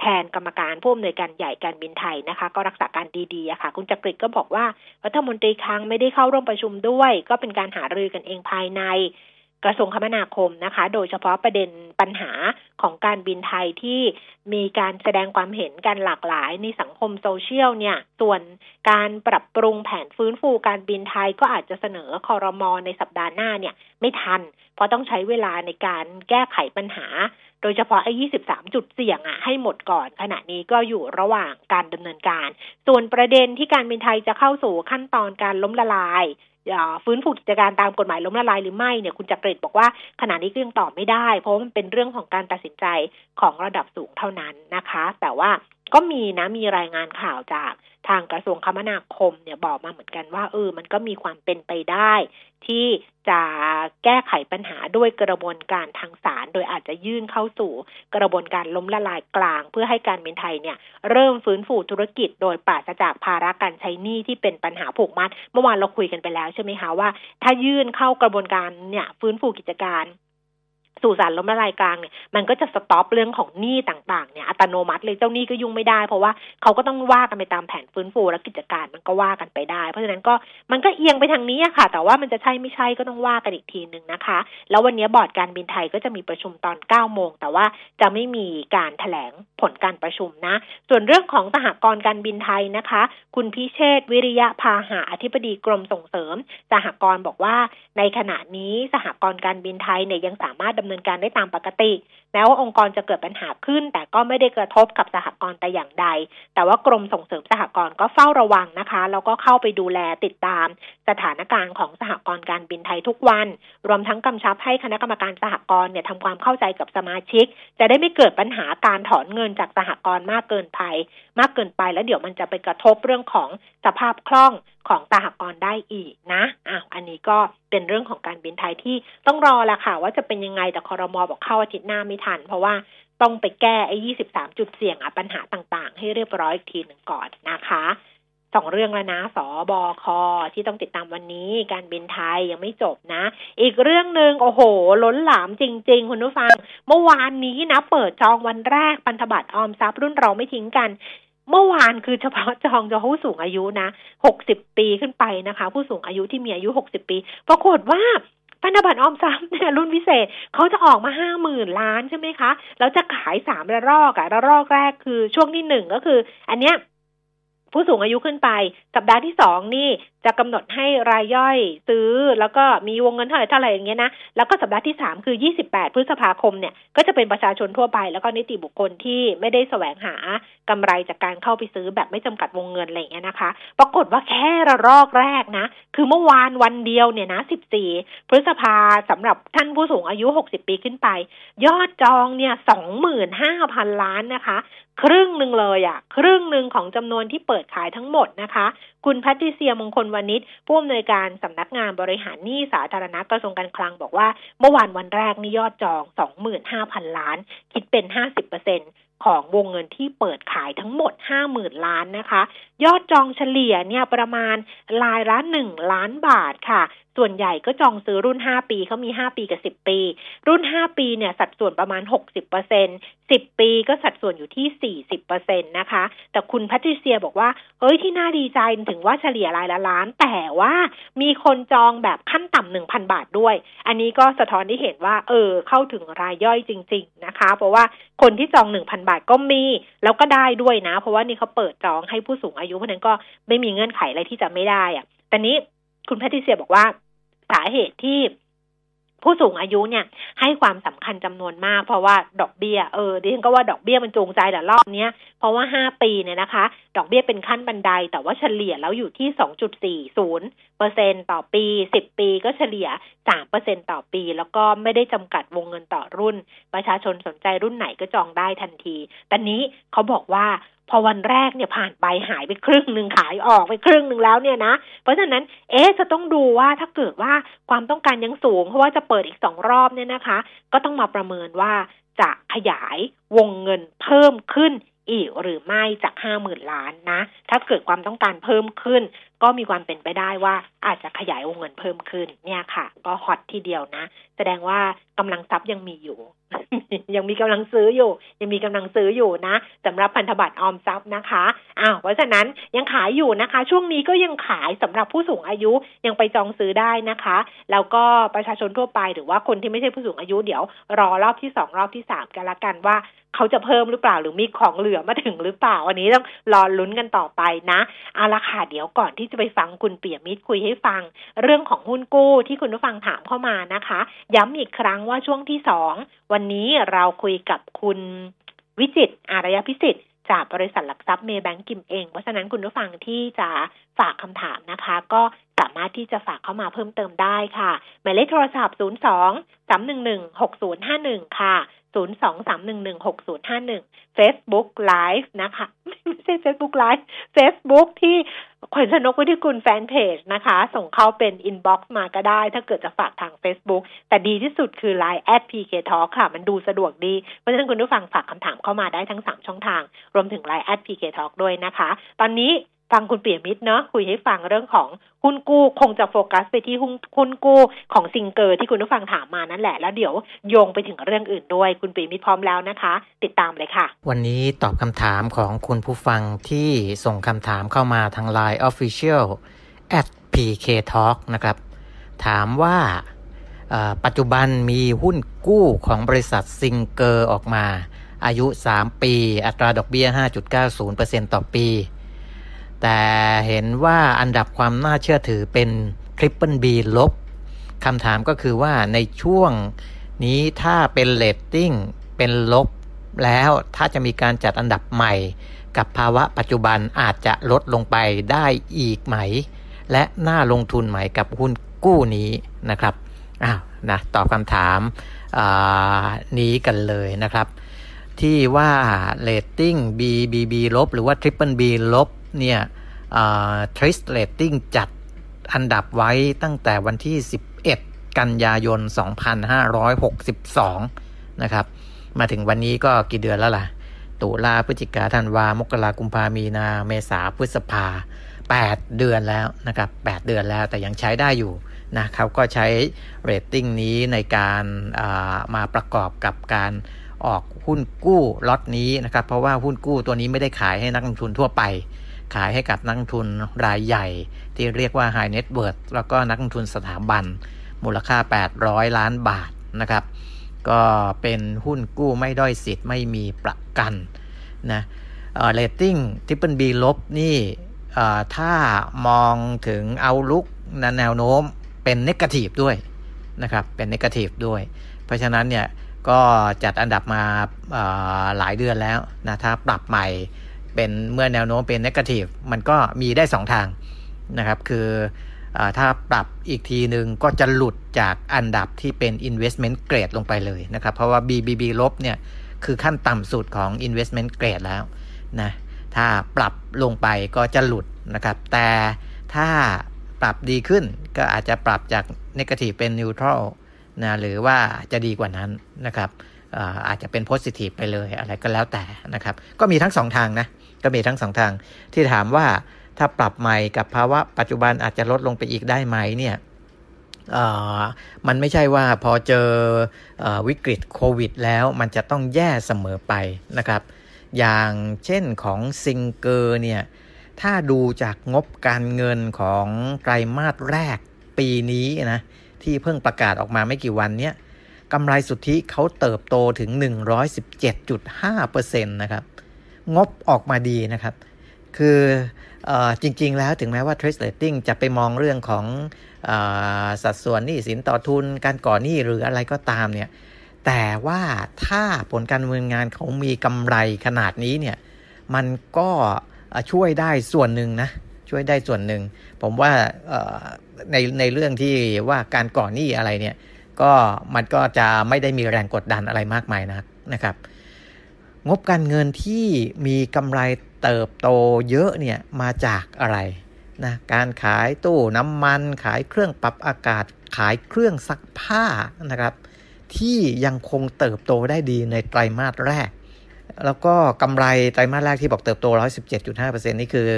แทนกรรมการผู้อำนวยการใหญ่การบินไทยนะคะ ก็รักษาการดีๆค่ะ คุณจักริดก็บอกว่ารัฐมนตรีคลังไม่ได้เข้าร่วมประชุมด้วย ก็เป็นการหารือกันเองภายใน กระทรวงคมนาคมนะคะ โดยเฉพาะประเด็นปัญหาของการบินไทยที่มีการแสดงความเห็นกันหลากหลายในสังคมโซเชียลเนี่ย ส่วนการปรับปรุงแผนฟื้นฟูการบินไทยก็อาจจะเสนอคอรมอในสัปดาห์หน้าเนี่ย ไม่ทัน เพราะต้องใช้เวลาในการแก้ไขปัญหา โดยเฉพาะไอ้ 23 จุดเสี่ยงอะให้หมดก่อน ขณะนี้ก็อยู่ระหว่างการดำเนินการ ส่วนประเด็นที่การบินไทยจะเข้าสู่ขั้นตอนการล้มละลายฟื้นฟูกิจการตามกฎหมายล้มละลายหรือไม่เนี่ยคุณจักริดบอกว่าขณะนี้ก็ยังตอบไม่ได้ เพราะมันเป็นเรื่องของการตัดสินใจของระดับสูงเท่านั้นนะคะ แต่ว่า ก็มีนะมีรายงานข่าวจากทางกระทรวงคมนาคมเนี่ยบอกมาเหมือนกันว่าเออมันก็มีความเป็นไปได้ ที่จะแก้ไขปัญหาด้วยกระบวนการทางศาลโดยอาจจะยื่นเข้าสู่กระบวนการล้มละลายกลาง เพื่อให้การบินไทยเนี่ย เริ่มฟื้นฟูธุรกิจ โดยปราศจากภาระการใช้หนี้ที่เป็นปัญหาผูกมัด เมื่อวานเราคุยกันไปแล้วใช่ไหมคะว่า ถ้ายื่นเข้ากระบวนการเนี่ยฟื้นฟูกิจการ สู่ศาลล้มละลายกลางเนี่ยมันก็จะสต็อปเรื่องของหนี้ต่างๆเนี่ยอัตโนมัติเลยเจ้าหนี้ก็ยุ่งไม่ได้ เพราะว่าเขาก็ต้องว่ากันไปตามแผนฟื้นฟูและกิจการมันก็ว่ากันไปได้ เพราะฉะนั้นก็มันก็เอียงไปทางนี้ค่ะ แต่ว่ามันจะใช่ไม่ใช่ก็ต้องว่ากันอีกทีหนึ่งนะคะ แล้ววันนี้บอร์ดการบินไทยก็จะมีประชุมตอน9โมงแต่ว่าจะไม่มีการถแถลงผลการประชุมนะ ส่วนเรื่องของสหกรณ์การบินไทยนะคะ คุณพิเชษวิริยะพาหาอธิบดีกรมส่งเสริม สหกรณ์บอกว่าในขณะนี้สหกรณ์การบินไทยเนี่ยยังสามารถดำเนินการได้ตามปกติ แม้ว่าองค์กรจะเกิดปัญหาขึ้น แต่ก็ไม่ได้กระทบกับสหกรณ์แต่อย่างใด แต่ว่ากรมส่งเสริมสหกรณ์ก็เฝ้าระวังนะคะแล้วก็เข้าไปดูแลติดตาม สถานการณ์ของสหกรณ์การบินไทยทุกวัน รวมทั้งกำชับให้คณะกรรมการสหกรณ์เนี่ยทำความเข้าใจกับสมาชิก จะได้ไม่เกิดปัญหาการถอนเงินจากสหกรณ์มากเกินไปมากเกินไป แล้วเดี๋ยวมันจะไปกระทบเรื่องของสภาพคล่องของสหกรได้อีกนะอะอันนี้ก็เป็นเรื่องของการบินไทยที่ต้องรอละค่ะ ว่าจะเป็นยังไงแต่คอรมอบอกเข้าอาทิตย์หน้าไม่ทัน เพราะว่าต้องไปแก้ไอ้ยี่สิบสามจุดเสี่ยงอะปัญหาต่างๆ ให้เรียบร้อยอีกทีหนึ่งก่อนนะคะสองเรื่องแล้วนะสบคที่ต้องติดตามวันนี้การบินไทยยังไม่จบนะ อีกเรื่องหนึ่งโอ้โห ล้นหลามจริง ๆ คุณผู้ฟัง เมื่อวานนี้นะ เปิดจองวันแรกพันธบัตรออมทรัพย์รุ่นเราไม่ทิ้งกัน เมื่อวานคือเฉพาะจองจะผู้สูงอายุนะหกสิบปีขึ้นไปนะคะ ผู้สูงอายุที่มีอายุหกสิบปี ปรากฏว่าพันธบัตรออมทรัพย์เนี่ยรุ่นพิเศษเขาจะออกมาห้าหมื่นล้านใช่ไหมคะ แล้วจะขายสามระลอกอะระลอกแรกคือช่วงที่หนึ่งก็คือ อันเนี้ย ผู้สูงอายุขึ้นไปสัปดาห์ที่สองนี่จะกำหนดให้รายย่อยซื้อ แล้วก็มีวงเงินเท่าไหร่เท่าไหร่อย่างเงี้ยนะแล้วก็สัปดาห์ที่สามคือยี่สิบแปดพฤษภาคมเนี่ยก็จะเป็นประชาชนทั่วไป แล้วก็นิติบุคคลที่ไม่ได้แสวงหากำไรจากการเข้าไปซื้อแบบไม่จำกัดวงเงินอะไรเงี้ยนะคะ ปรากฏว่าแค่ระลอกแรกนะ คือเมื่อวานวันเดียวเนี่ยนะสิบสี่พฤษภาสำหรับท่านผู้สูงอายุหกสิบปีขึ้นไป ยอดจองเนี่ยสองหมื่นห้าพันล้านนะคะ ครึ่งหนึ่งเลยอะ่ะครึ่งหนึ่งของจำนวนที่เปิดขายทั้งหมดนะคะ คุณพัติเซียมงคลวานิชผู้อำนวยการสำนักงานบริหารหนี้สาธารณะกระทรวงการคลังบอกว่า เมื่อวานวันแรกนี่ยอดจอง 25,000 ล้าน คิดเป็น 50%ของวงเงินที่เปิดขายทั้งหมด 50,000 ล้านนะคะ ยอดจองเฉลี่ยเนี่ยประมาณรายละ1ล้านบาทค่ะ ส่วนใหญ่ก็จองซื้อรุ่น 5 ปีเขามี 5 ปีกับ 10 ปี รุ่น 5 ปีเนี่ยสัดส่วนประมาณ 60% 10 ปีก็สัดส่วนอยู่ที่ 40%นะคะ แต่คุณแพัทิเซียบอกว่า เฮ้ยที่น่าดีใจถึงว่าเฉลี่ยรายละล้าน แต่ว่ามีคนจองแบบขั้นต่ำ1,000บาทด้วย อันนี้ก็สะท้อนที่เห็นว่า เออ เข้าถึงรายย่อยจริง ๆ นะคะ เพราะว่าคนที่จอง1,000บาทก็มี แล้วก็ได้ด้วยนะ เพราะว่านี่เขาเปิดจองให้ผู้สูงอายุเพราะนั้นก็ไม่มีเงื่อนไขอะไรที่จะไม่ได้อะแต่นี้คุณแพตริเซียบอกว่า สาเหตุที่ผู้สูงอายุเนี่ย ให้ความสำคัญจำนวนมาก เพราะว่าดอกเบี้ยเออดิฉันก็ว่าดอกเบี้ยมันจูงใจแต่รอบเนี้ยเพราะว่าห้าปีเนี่ยนะคะ ดอกเบี้ยเป็นขั้นบันได แต่ว่าเฉลี่ยแล้วอยู่ที่สองจุดสี่ศูนย์เปอร์เซ็นต์ต่อปีสิบปีก็เฉลี่ยสามเปอร์เซ็นต์ต่อปี แล้วก็ไม่ได้จำกัดวงเงินต่อรุ่น ประชาชนสนใจรุ่นไหนก็จองได้ทันทีแต่นี้เขาบอกว่า พอวันแรกเนี่ยผ่านไปหายไปครึ่งหนึ่งขายออกไปครึ่งหนึ่งแล้วเนี่ยนะ เพราะฉะนั้นเอ๊จะต้องดูว่าถ้าเกิดว่าความต้องการยังสูง เพราะว่าจะเปิดอีกสองรอบเนี่ยนะคะ ก็ต้องมาประเมินว่าจะขยายวงเงินเพิ่มขึ้นอีกหรือไม่จากห้าหมื่นล้านนะ ถ้าเกิดความต้องการเพิ่มขึ้น ก็มีความเป็นไปได้ว่าอาจจะขยายวงเงินเพิ่มขึ้น เนี่ยค่ะ ก็ฮอตทีเดียวนะ แสดงว่ากำลังทรัพย์ยังมีอยู่ ยังมีกำลังซื้ออยู่ ยังมีกำลังซื้ออยู่นะสำหรับพันธบัตรออมทรัพย์นะคะอ้าวเพราะฉะนั้นยังขายอยู่นะคะ ช่วงนี้ก็ยังขายสำหรับผู้สูงอายุยังไปจองซื้อได้นะคะ แล้วก็ประชาชนทั่วไปหรือว่าคนที่ไม่ใช่ผู้สูงอายุเดี๋ยว รอรอบที่สองรอบที่สามกันละกันว่าเขาจะเพิ่มหรือเปล่าหรือมีของเหลือมาถึงหรือเปล่าอันนี้ต้องรอลุ้นกันต่อไปนะเอาละค่ะเดี๋ยวก่อนที่จะไปฟังคุณเปียมิตรคุยให้ฟัง เรื่องของหุ้นกู้ที่คุณผู้ฟังถามเข้ามานะคะ ย้ำอีกครั้งว่าช่วงที่สองวันนี้เราคุยกับคุณวิจิตอารยพิสิทธิ์จากบริษัทหลักทรัพย์เมย์แบงกิมเอง เพราะฉะนั้นคุณผู้ฟังที่จะฝากคำถามนะคะ ก็ สามารถที่จะฝากเข้ามาเพิ่มเติมได้ค่ะ หมายเลขโทรศัพท์ 0 2 3 1 1 6 0 5 1 ค่ะ 0 2 3 1 1 6 0 5 1 Facebook Live นะคะ ไม่ใช่ Facebook Live Facebook ที่ขวัญชนกวุฒิกุลแฟนเพจนะคะ ส่งเข้าเป็น inbox มาก็ได้ ถ้าเกิดจะฝากทาง Facebook แต่ดีที่สุดคือ Line at PK Talk ค่ะ มันดูสะดวกดี เพราะฉะนั้นคุณผู้ฟังฝากคำถามเข้ามาได้ทั้ง 3 ช่องทาง รวมถึง Line at PK Talk ด้วยนะคะ ตอนนี้ ฟังคุณเปียมิตรเนาะคุยให้ฟังเรื่องของหุ้นกู้คงจะโฟกัสไปที่หุ้นหุ้นกู้ของซิงเกอร์ที่คุณผู้ฟังถามมานั่นแหละ แล้วเดี๋ยวโยงไปถึงเรื่องอื่นด้วย คุณเปียมิตรพร้อมแล้วนะคะ ติดตามเลยค่ะ วันนี้ตอบคำถามของคุณผู้ฟังที่ส่งคำถามเข้ามาทาง Line Official at pk talk นะครับ ถามว่าปัจจุบันมีหุ้นกู้ของบริษัทซิงเกอร์ออกมา อายุ 3 ปี อัตราดอกเบี้ย 5.90%ต่อปี แต่เห็นว่าอันดับความน่าเชื่อถือเป็น Triple B ลบคำถามก็คือว่าในช่วงนี้ถ้าเป็นเรตติ้งเป็นลบ แล้วถ้าจะมีการจัดอันดับใหม่ กับภาวะปัจจุบันอาจจะลดลงไปได้อีกไหม และน่าลงทุนไหมกับหุ้นกู้นี้นะครับอ้าวนะตอบคำถามนี้กันเลยนะครับ ที่ว่าเลตติ้ง BBB ลบหรือว่า Triple B ลบ เนี่ยทริสเรตติ้งจัดอันดับไว้ตั้งแต่วันที่ 11 กันยายน 2562 นะครับ มาถึงวันนี้ก็กี่เดือนแล้วล่ะ ตุลาพฤศจิกาธันวา มกรากุมภามีนา เมษาพฤษภา 8 เดือนแล้วนะครับ 8 เดือนแล้วแต่ยังใช้ได้อยู่นะเขาก็ใช้เรตติ้งนี้ในการมาประกอบกับการออกหุ้นกู้ล็อตนี้นะครับ เพราะว่าหุ้นกู้ตัวนี้ไม่ได้ขายให้นักลงทุนทั่วไป ขายให้กับนักทุนรายใหญ่ ที่เรียกว่า High Net Worth แล้วก็นักทุนสถาบัน มูลค่า 800 ล้านบาทนะครับ ก็เป็นหุ้นกู้ไม่ด้อยสิทธิ์ไม่มีประกันนะเรตติ้ง Triple B ลบนี่ถ้ามองถึง outlook แนวโน้มเป็น negative ด้วยนะครับ เป็น negative ด้วย เพราะฉะนั้นเนี่ยก็จัดอันดับมาหลายเดือนแล้วนะถ้าปรับใหม่ เป็นเมื่อแนวโน้มเป็นนกาทีฟมันก็มีได้ 2 ทางนะครับ คืออถ้าปรับอีกทีหนึ่งก็จะหลุดจากอันดับที่เป็น investment grade ลงไปเลยนะครับ เพราะว่า BBB ลบเนี่ยคือขั้นต่ำสุดของ investment grade แล้วนะถ้าปรับลงไปก็จะหลุดนะครับ แต่ถ้าปรับดีขึ้นก็อาจจะปรับจาก negative เป็น neutral นะหรือว่าจะดีกว่านั้นนะครับอาจจะเป็นโพสิทีฟไปเลยอะไรก็แล้วแต่นะครับ ก็มีทั้งสองทางนะ ก็มีทั้งสองทาง ที่ถามว่าถ้าปรับใหม่กับภาวะปัจจุบันอาจจะลดลงไปอีกได้ไหมเนี่ยมันไม่ใช่ว่าพอเจออวิกฤตโควิด แล้วมันจะต้องแย่เสมอไปนะครับ อย่างเช่นของซิงเกอร์เนี่ยถ้าดูจากงบการเงินของไตรมาสแรกปีนี้นะที่เพิ่งประกาศออกมาไม่กี่วันเนี้ยกำไรสุทธิเขาเติบโตถึง 117.5%นะครับ งบออกมาดีนะครับ คืออจริง ๆ แล้วถึงแม้ว่า Trace Rating จะไปมองเรื่องของอสัดส่วนหนี้สินต่อทุนการก่อหนี้หรืออะไรก็ตามเนี่ยแต่ว่าถ้าผลการดำเนินงานเขามีกำไรขนาดนี้เนี่ยมันก็ช่วยได้ส่วนหนึ่งนะช่วยได้ส่วนหนึ่ง ผมว่าในในเรื่องที่ว่าการก่อหนี้อะไรเนี่ยก็มันก็จะไม่ได้มีแรงกดดันอะไรมากมายนะนะครับ งบการเงินที่มีกำไรเติบโตเยอะเนี่ยมาจากอะไรนะการขายตู้น้ำมัน ขายเครื่องปรับอากาศ ขายเครื่องซักผ้านะครับ ที่ยังคงเติบโตได้ดีในไตรมาสแรก แล้วก็กำไรไตรมาสแรกที่บอกเติบโต 117.5%นี่คือ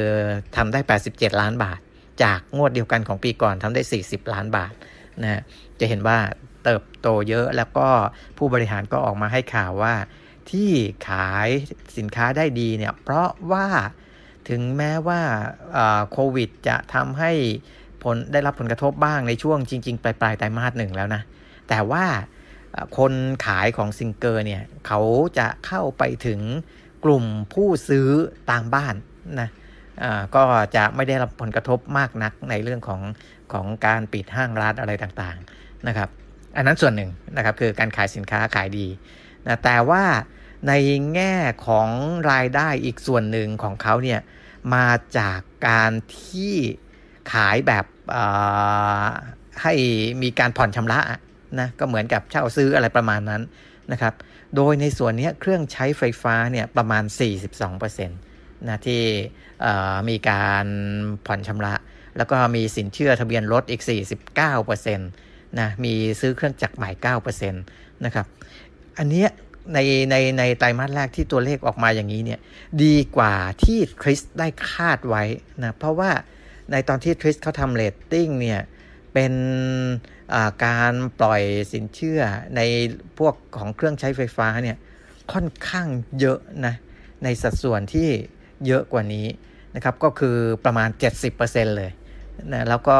ทำได้ 87 ล้านบาท จากงวดเดียวกันของปีก่อนทำได้ 40 ล้านบาทนะจะเห็นว่าเติบโตเยอะแล้วก็ผู้บริหารก็ออกมาให้ข่าวว่า ที่ขายสินค้าได้ดีเนี่ยเพราะว่าถึงแม้ว่าโควิดจะทำให้ผลได้รับผลกระทบบ้างในช่วงจริง ๆ ปลายปลายไตรมาสหนึ่งแล้วนะ แต่ว่าคนขายของซิงเกอร์เนี่ยเขาจะเข้าไปถึงกลุ่มผู้ซื้อตามบ้านนะก็จะไม่ได้รับผลกระทบมากนักในเรื่องของของการปิดห้างร้านอะไรต่างๆนะครับ อันนั้นส่วนหนึ่งนะครับคือการขายสินค้าขายดี นะแต่ว่าในแง่ของรายได้อีกส่วนหนึ่งของเขาเนี่ยมาจากการที่ขายแบบให้มีการผ่อนชำระนะก็เหมือนกับเช่าซื้ออะไรประมาณนั้นนะครับ โดยในส่วนนี้เครื่องใช้ไฟฟ้าเนี่ยประมาณ 42%นะที่มีการผ่อนชำระ แล้วก็มีสินเชื่อทะเบียนรถอีก 49%นะมีซื้อเครื่องจักรใหม่ 9%นะครับ อันนี้ในในในไตรมาสแรกที่ตัวเลขออกมาอย่างนี้เนี่ยดีกว่าที่คริสได้คาดไว้นะเพราะว่าในตอนที่คริสเขาทำเรตติ้งเนี่ยเป็นการปล่อยสินเชื่อในพวกของเครื่องใช้ไฟฟ้าเนี่ยค่อนข้างเยอะนะในสัดส่วนที่เยอะกว่านี้นะครับก็คือประมาณ 70%เลยนะแล้วก็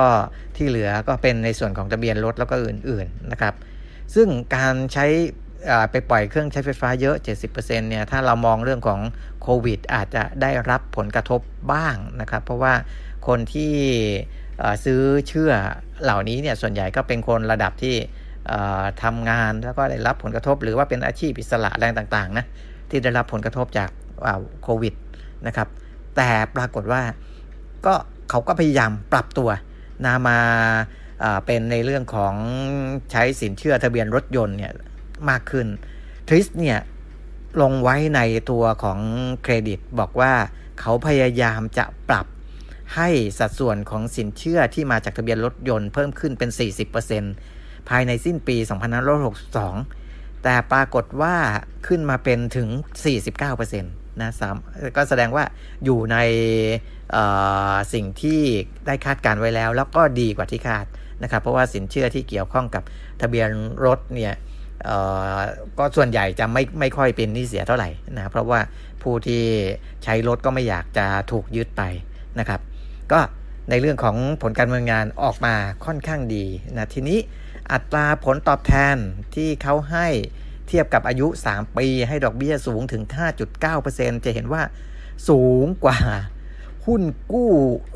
ที่เหลือก็เป็นในส่วนของทะเบียนรถแล้วก็อื่นๆนะครับ ซึ่งการใช้ ไปปล่อยเครื่องใช้ไฟฟ้าเยอะ 70%เนี่ยถ้าเรามองเรื่องของโควิด อาจจะได้รับผลกระทบบ้างนะครับ เพราะว่าคนที่ซื้อเชื่อเหล่านี้เนี่ยส่วนใหญ่ก็เป็นคนระดับที่ทำงานแล้วก็ได้รับผลกระทบ หรือว่าเป็นอาชีพอิสระอะไรต่างๆนะที่ได้รับผลกระทบจากโควิดนะครับ แต่ปรากฏว่าก็เขาก็พยายามปรับตัวนามาเป็นในเรื่องของใช้สินเชื่อทะเบียนรถยนต์เนี่ย มากขึ้นทริสเนี่ยลงไว้ในตัวของเครดิตบอกว่าเขาพยายามจะปรับให้สัดส่วนของสินเชื่อที่มาจากทะเบียนรถยนต์เพิ่มขึ้นเป็น 40%ภายในสิ้นปี 2562 แต่ปรากฏว่าขึ้นมาเป็นถึง 49%นะสามก็แสดงว่าอยู่ในสิ่งที่ได้คาดการไว้แล้ว แล้วก็ดีกว่าที่คาดนะครับ เพราะว่าสินเชื่อที่เกี่ยวข้องกับทะเบียนรถเนี่ย ก็ส่วนใหญ่จะไม่ไม่ค่อยเป็นนิเสียเท่าไหร่นะเพราะว่าผู้ที่ใช้รถก็ไม่อยากจะถูกยึดไปนะครับ ก็ในเรื่องของผลการดำเนินงานออกมาค่อนข้างดีนะทีนี้อัตราผลตอบแทนที่เขาให้เทียบกับอายุ 3 ปี ให้ดอกเบี้ยสูงถึง 5.9%จะเห็นว่าสูงกว่า หุ้นกู้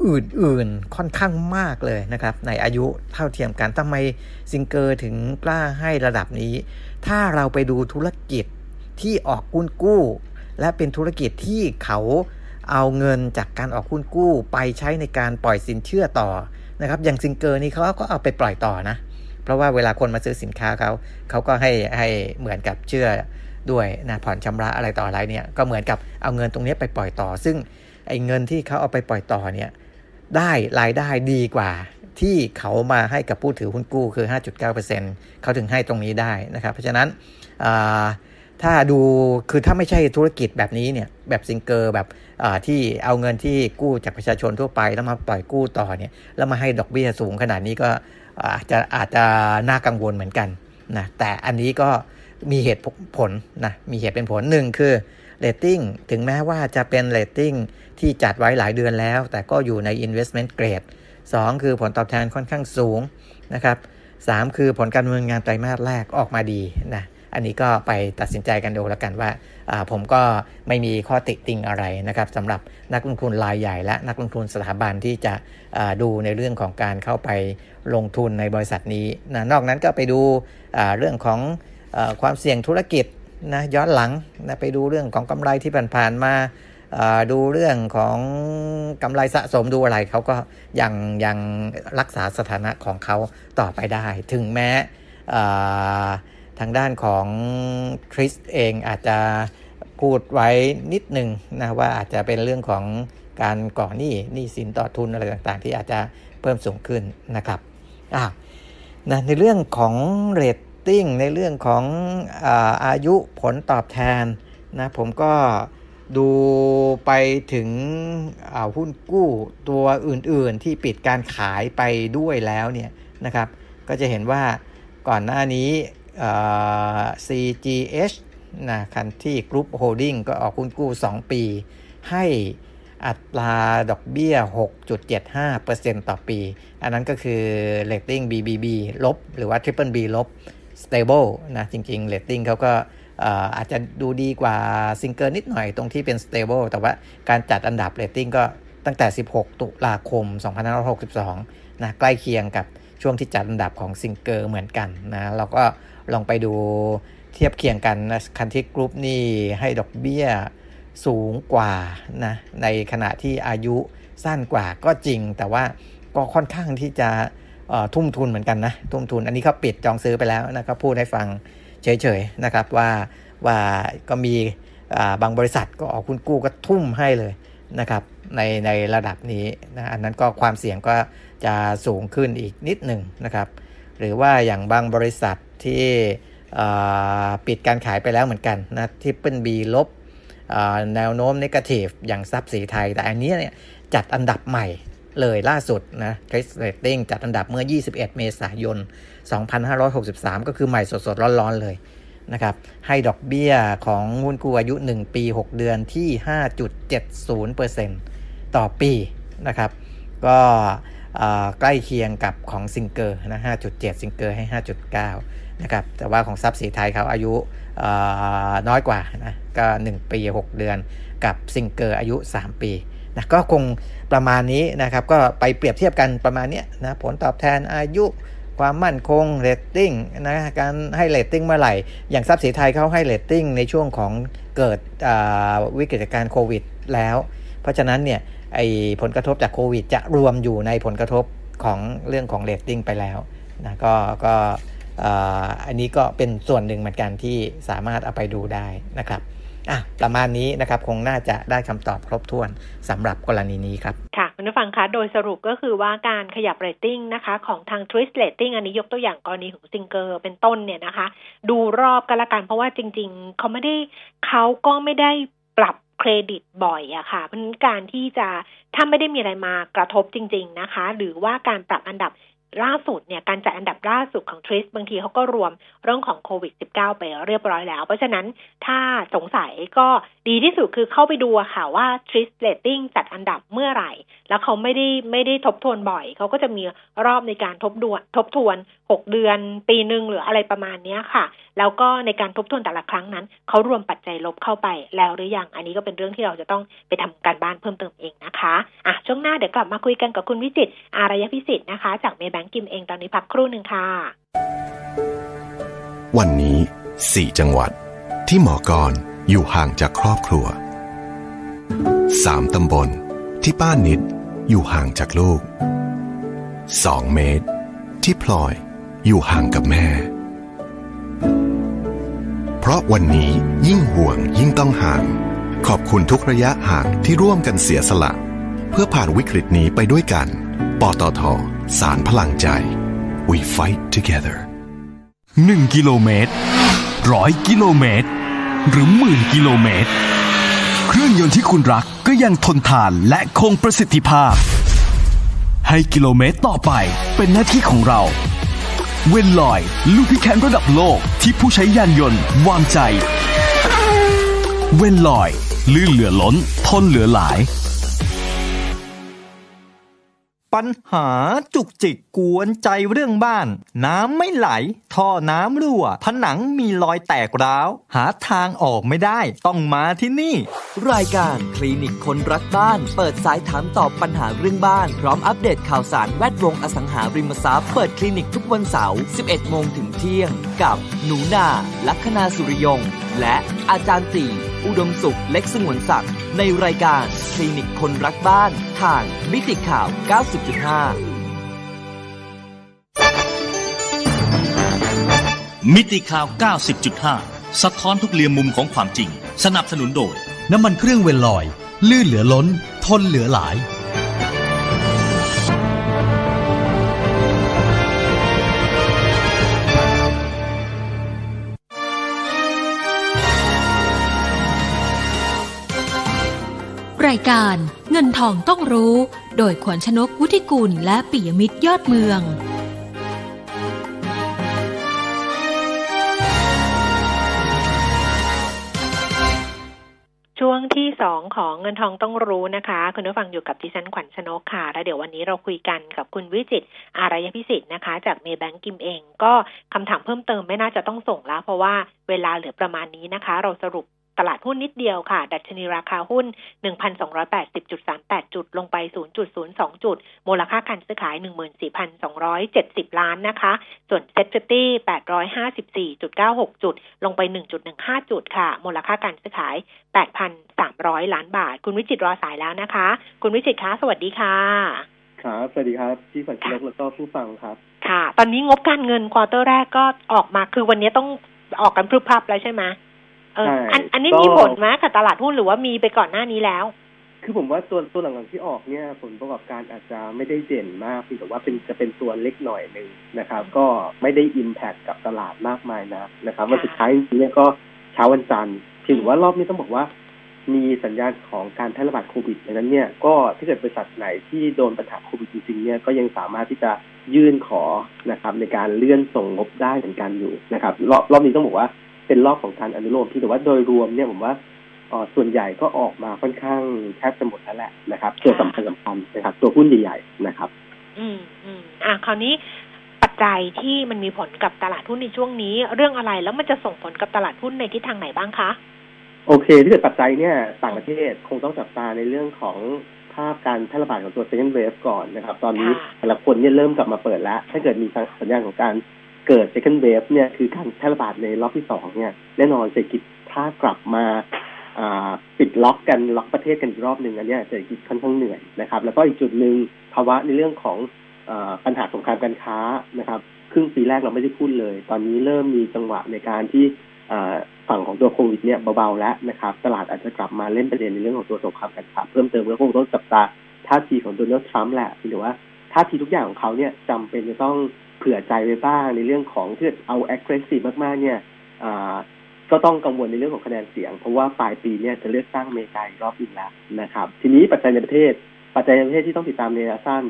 อื่นๆ ค่อนข้างมากเลยนะครับ ในอายุเท่าเทียมกันทำไมซิงเกอร์ถึงกล้าให้ระดับนี้ ถ้าเราไปดูธุรกิจที่ออกหุ้นกู้ และเป็นธุรกิจที่เขาเอาเงินจากการออกหุ้นกู้ไปใช้ในการปล่อยสินเชื่อต่อนะครับ อย่างซิงเกอร์นี่เขาก็เอาไปปล่อยต่อนะ เพราะว่าเวลาคนมาซื้อสินค้าเขาเขาก็ให้ให้เหมือนกับเชื่อด้วยนะผ่อนชำระอะไรต่ออะไรเนี่ยก็เหมือนกับเอาเงินตรงนี้ไปปล่อยต่อ ซึ่ง ไอ้เงินที่เขาเอาไปปล่อยต่อเนี่ยได้รายได้ดีกว่าที่เขามาให้กับผู้ถือหุ้นกู้คือ 5.9%เขาถึงให้ตรงนี้ได้นะครับ เพราะฉะนั้นถ้าดูคือถ้าไม่ใช่ธุรกิจแบบนี้เนี่ยแบบซิงเกอร์แบบที่เอาเงินที่กู้จากประชาชนทั่วไป แล้วมาปล่อยกู้ต่อเนี่ยแล้วมาให้ดอกเบี้ยสูงขนาดนี้ก็อาจจะอาจจะน่ากังวลเหมือนกันนะแต่อันนี้ก็มีเหตุผลนะมีเหตุเป็นผลหนึ่งคือ เรตติ้งถึงแม้ว่าจะเป็นเรตติ้งที่จัดไว้หลายเดือนแล้ว แต่ก็อยู่ใน investment grade 2 คือผลตอบแทนค่อนข้างสูงนะครับ3คือผลการดำเนินงานไตรมาสแรกออกมาดีนะอันนี้ก็ไปตัดสินใจกันดูแล้วกันว่า ผมก็ไม่มีข้อติติงอะไรนะครับสำหรับนักลงทุนรายใหญ่ และนักลงทุนสถาบันที่จะดูในเรื่องของการเข้าไปลงทุนในบริษัทนี้นะนอกนั้นก็ไปดูเรื่องของความเสี่ยงธุรกิจ นะย้อนหลังนะไปดูเรื่องของกำไรที่ผ่านๆมาดูเรื่องของกำไรสะสมดูอะไรเขาก็ยังยังรักษาสถานะของเขาต่อไปได้ ถึงแม้ทางด้านของคริสเองอาจจะพูดไว้นิดหนึ่งนะว่าอาจจะเป็นเรื่องของการก่อหนี้หนี้สินต่อทุนอะไรต่างๆ ที่อาจจะเพิ่มสูงขึ้นนะครับอ่านะในเรื่องของเรต ติ้งในเรื่องของอายุผลตอบแทนนะผมก็ดูไปถึงหุ้นกู้ตัวอื่นๆ ที่ปิดการขายไปด้วยแล้วเนี่ยนะครับ ก็จะเห็นว่าก่อนหน้านี้ CGH นะคันทรี่กรุ๊ปโฮลดิ้งก็ออกหุ้นกู้ 2 ปี ให้อัตราดอกเบี้ย 6.75%ต่อปี อันนั้นก็คือเรตติ้ง BBB ลบ หรือว่า Triple B ลบ Stable นะจริงๆเรตติ้งเขาก็อาจจะดูดีกว่าซิงเกอร์นิดหน่อยตรงที่เป็น Stable แต่ว่าการจัดอันดับเรตติ้งก็ตั้งแต่ 16 ตุลาคม 2562 นะใกล้เคียงกับช่วงที่จัดอันดับของซิงเกอร์เหมือนกันนะเราก็ลองไปดูเทียบเคียงกันนะคันทรี่กรุ๊ปนี่ให้ดอกเบี้ยสูงกว่านะในขณะที่อายุสั้นกว่าก็จริง แต่ว่าก็ค่อนข้างที่จะ ทุ่มทุนเหมือนกันนะทุ่มทุนอันนี้เขาปิดจองซื้อไปแล้วนะครับพูดให้ฟังเฉยๆนะครับว่าว่าก็มีบางบริษัทก็ออกหุ้นกู้ก็ทุ่มให้เลยนะครับในในระดับนี้นะอันนั้นก็ความเสี่ยงก็จะสูงขึ้นอีกนิดหนึ่งนะครับ หรือว่าอย่างบางบริษัทที่ปิดการขายไปแล้วเหมือนกันนะ Triple B ลบแนวโน้ม Negative อย่างทรัพย์ศรีไทย แต่อันนี้เนี่ยจัดอันดับใหม่ เลยล่าสุดนะ TRIS Rating จัดอันดับเมื่อ 21 เมษายน 2563 ก็คือใหม่สดๆ ร้อนๆ เลยนะครับให้ดอกเบี้ยของหุ้นกู้อายุ 1 ปี 6 เดือนที่ 5.70%ต่อปีนะครับ ก็ใกล้เคียงกับของซิงเกอร์นะ 5.7 ซิงเกอร์ให้ 5.9 นะครับ แต่ว่าของทรัพย์ศรีไทยเขาอายุน้อยกว่านะ ก็ 1 ปี 6 เดือนกับซิงเกอร์อายุ 3 ปี นะก็คงประมาณนี้นะครับ ก็ไปเปรียบเทียบกันประมาณนี้นะผลตอบแทนอายุความมั่นคงเรตติ้งนะการให้เรตติ้งเมื่อไหร่ อย่างทรัพย์ศรีไทยเขาให้เรตติ้งในช่วงของเกิดวิกฤตการโควิดแล้ว เพราะฉะนั้นเนี่ยไอผลกระทบจากโควิดจะรวมอยู่ในผลกระทบของเรื่องของเรตติ้งไปแล้วนะก็ก็อันนี้ก็เป็นส่วนหนึ่งเหมือนกันที่สามารถเอาไปดูได้นะครับ อะประมาณนี้นะครับคงน่าจะได้คำตอบครบถ้วนสำหรับกรณีนี้ครับ ค่ะคุณผู้ฟังคะโดยสรุปก็คือว่าการขยับเรตติ้งนะคะของทาง TRIS Rating อันนี้ยกตัวอย่างกรณีของซิงเกอร์เป็นต้นเนี่ยนะคะ ดูรอบกันละกันเพราะว่าจริง ๆ เขาไม่ได้เขาก็ไม่ได้ปรับเครดิตบ่อยอะค่ะเพราะนั้นการที่จะถ้าไม่ได้มีอะไรมากระทบจริง ๆนะคะ หรือว่าการปรับอันดับ ล่าสุดเนี่ยการจัดอันดับล่าสุดของทริสบางทีเขาก็รวมเรื่องของโควิด -19 ไปเรียบร้อยแล้ว เพราะฉะนั้นถ้าสงสัยก็ดีที่สุดคือเข้าไปดูค่ะว่า TRIS Rating จัดอันดับเมื่อไหร่ แล้วเขาไม่ได้ไม่ได้ทบทวนบ่อย เขาก็จะมีรอบในการทบดวนทบทวน 6 เดือน ปีหนึ่งหรืออะไรประมาณนี้ค่ะแล้วก็ในการทบทวนแต่ละครั้งนั้นเขารวมปัจจัยลบเข้าไปแล้วหรือยังอันนี้ก็เป็นเรื่องที่เราจะต้องไปทำการบ้านเพิ่มเติมเองนะคะอะช่วงหน้าเดี๋ยวกลับมาคุยกันกับคุณวิจิตอารยพิสิทธิ์นะคะ จากเมย์แบงกิมเองตอนนี้พักครู่หนึ่งค่ะวันนี้ 4 จังหวัด ที่หมอกรอยู่ห่างจากครอบครัว 3 ตำบล ที่ป้านิดอยู่ห่างจากลูก 2 เมตร ที่พลอยอยู่ห่างกับแม่ เพราะวันนี้ยิ่งห่วงยิ่งต้องห่าง ขอบคุณทุกระยะห่างที่ร่วมกันเสียสละ เพื่อผ่านวิกฤตนี้ไปด้วยกัน ปตท สารพลังใจ we fight together 1 กิโลเมตรร้อยกิโลเมตร หรือหมื่นกิโลเมตร เครื่องยนต์ที่คุณรักก็ยังทนทานและคงประสิทธิภาพ ให้กิโลเมตรต่อไปเป็นหน้าที่ของเรา เวนลอย ลูกพิแคนระดับโลกที่ผู้ใช้ยานยนต์ วางใจ เวนลอย ลื่นเหลือล้น ทนเหลือหลาย ปัญหาจุกจิกกวนใจเรื่องบ้าน น้ำไม่ไหล ท่อน้ำรั่ว ผนังมีรอยแตกร้าว หาทางออกไม่ได้ ต้องมาที่นี่ รายการคลินิกคนรักบ้าน เปิดสายถามตอบปัญหาเรื่องบ้าน พร้อมอัปเดตข่าวสารแวดวงอสังหาริมทรัพย์ เปิดคลินิกทุกวันเสาร์ 11 โมงถึงเที่ยง กับหนูนาลัคนาสุริยง และอาจารย์ตีอุดมสุขเล็กสงวนศักดิ์ในรายการคลินิกคนรักบ้านทางมิติข่าว 90.5 มิติข่าว 90.5 สะท้อนทุกเรียมมุมของความจริง สนับสนุนโดย น้ำมันเครื่องเวลลอย ลื่นเหลือล้น ทนเหลือหลาย รายการเงินทองต้องรู้ โดยขวัญชนกุฒิกุลและปิยมิตรยอดเมือง ช่วงที่สองของเงินทองต้องรู้นะคะ คุณผู้ฟังอยู่กับดิฉันขวัญชนกค่ะ และเดี๋ยววันนี้เราคุยกันกับคุณวิจิตอารยพิสิทธิ์นะคะ จากเมย์แบงกิมเอง ก็คำถามเพิ่มเติมไม่น่าจะต้องส่งแล้ว เพราะว่าเวลาเหลือประมาณนี้นะคะ เราสรุป ตลาดหุ้นนิดเดียวค่ะ ดัชนีราคาหุ้น 1,280.38 จุด ลงไป 0.02 จุด มูลค่าการซื้อขาย 14,270 ล้านนะคะ ส่วน SET50 854.96 จุด ลงไป 1.15 จุดค่ะ มูลค่าการซื้อขาย 8,300 ล้านบาท คุณวิจิตรรอสายแล้วนะคะ คุณวิจิตรคะ สวัสดีค่ะ ครับ สวัสดีครับ พี่ฝันชนกแล้วก็ผู้ฟังครับ ค่ะ ตอนนี้งบการเงินควอเตอร์แรกก็ออกมา คือวันนี้ต้องออกกันพรึบพรับแล้วใช่ไหม เออใช่อันอันนี้ก็มีผลไหมกับตลาดหุ้นหรือว่ามีไปก่อนหน้านี้แล้ว คือผมว่าตัวตัวหลังๆที่ออกเนี่ย ผลประกอบการอาจจะไม่ได้เด่นมากเพียงแต่ว่าเป็นจะเป็นตัวเล็กหน่อยหนึ่งนะครับ ก็ไม่ได้อิมแพคกับตลาดมากมายนะนะครับวันสุดท้ายจริงๆเนี่ยก็เช้าวันจันทร์เพียงแต่ว่ารอบนี้ต้องบอกว่ามีสัญญาณของการแพร่ระบาดโควิดดังนั้นเนี่ยก็ถ้าเกิดบริษัทไหนที่โดนปัญหาโควิดจริงๆเนี่ยก็ยังสามารถที่จะยื่นขอนะครับในการเลื่อนส่งงบได้เหมือนกันอยู่นะครับรอบรอบนี้ต้องบอกว่า เป็นรอบของการอนุโลมที่แต่ว่าโดยรวมเนี่ยผมว่าเอ่อส่วนใหญ่ก็ออกมาค่อนข้างแทบจะหมดแล้วแหละนะครับ ตัวสำคัญสำคัญนะครับ ตัวหุ้นใหญ่ๆนะครับ อืมอืมอะคราวนี้ปัจจัยที่มันมีผลกับตลาดหุ้นในช่วงนี้ เรื่องอะไรแล้วมันจะส่งผลกับตลาดหุ้นในทิศทางไหนบ้างคะโอเคที่เกิดปัจจัยเนี่ยต่างประเทศคงต้องจับตาในเรื่องของภาพการแพร่ระบาดของตัว second wave ก่อนนะครับ ตอนนี้ค่ะแต่ละคนเนี่ยเริ่มกลับมาเปิดแล้ว ถ้าเกิดมีสัญญาณของการ เกิด second wave เนี่ยคือการแพร่ระบาดในรอบที่สองเนี่ยแน่นอนเศรษฐกิจถ้ากลับมาปิดล็อกกันล็อกประเทศกันอีกรอบหนึ่งอันนี้เศรษฐกิจค่อนข้างเหนื่อยนะครับ แล้วก็อีกจุดหนึ่งภาวะในเรื่องของอปัญหาสงครามการค้านะครับ ครึ่งปีแรกเราไม่ได้พูดเลย ตอนนี้เริ่มมีจังหวะในการที่ฝั่งของตัวโควิดเนี่ยเบาๆแล้วนะครับ ตลาดอาจจะกลับมาเล่นประเด็นในเรื่องของตัวสงครามการค้าเพิ่มเติมแล้วคงต้องจับตาท่าทีของโดนัลด์ทรัมป์แหละหรือว่าท่าทีทุกอย่างของเขาเนี่ยจำเป็นจะต้อง ผื่อใจไว้บ้างในเรื่องของที่เอา aggressive มากๆ เนี่ยอ่าก็ต้องกังวลในเรื่องของคะแนนเสียง เพราะว่าปลายปีเนี่ยจะเลือกตั้งอเมริกาอีกรอบหนึงแล้วนะครับ ทีนี้ปัจจัยในประเทศ ปัจจัยในประเทศที่ต้องติดตามในระยะสั้น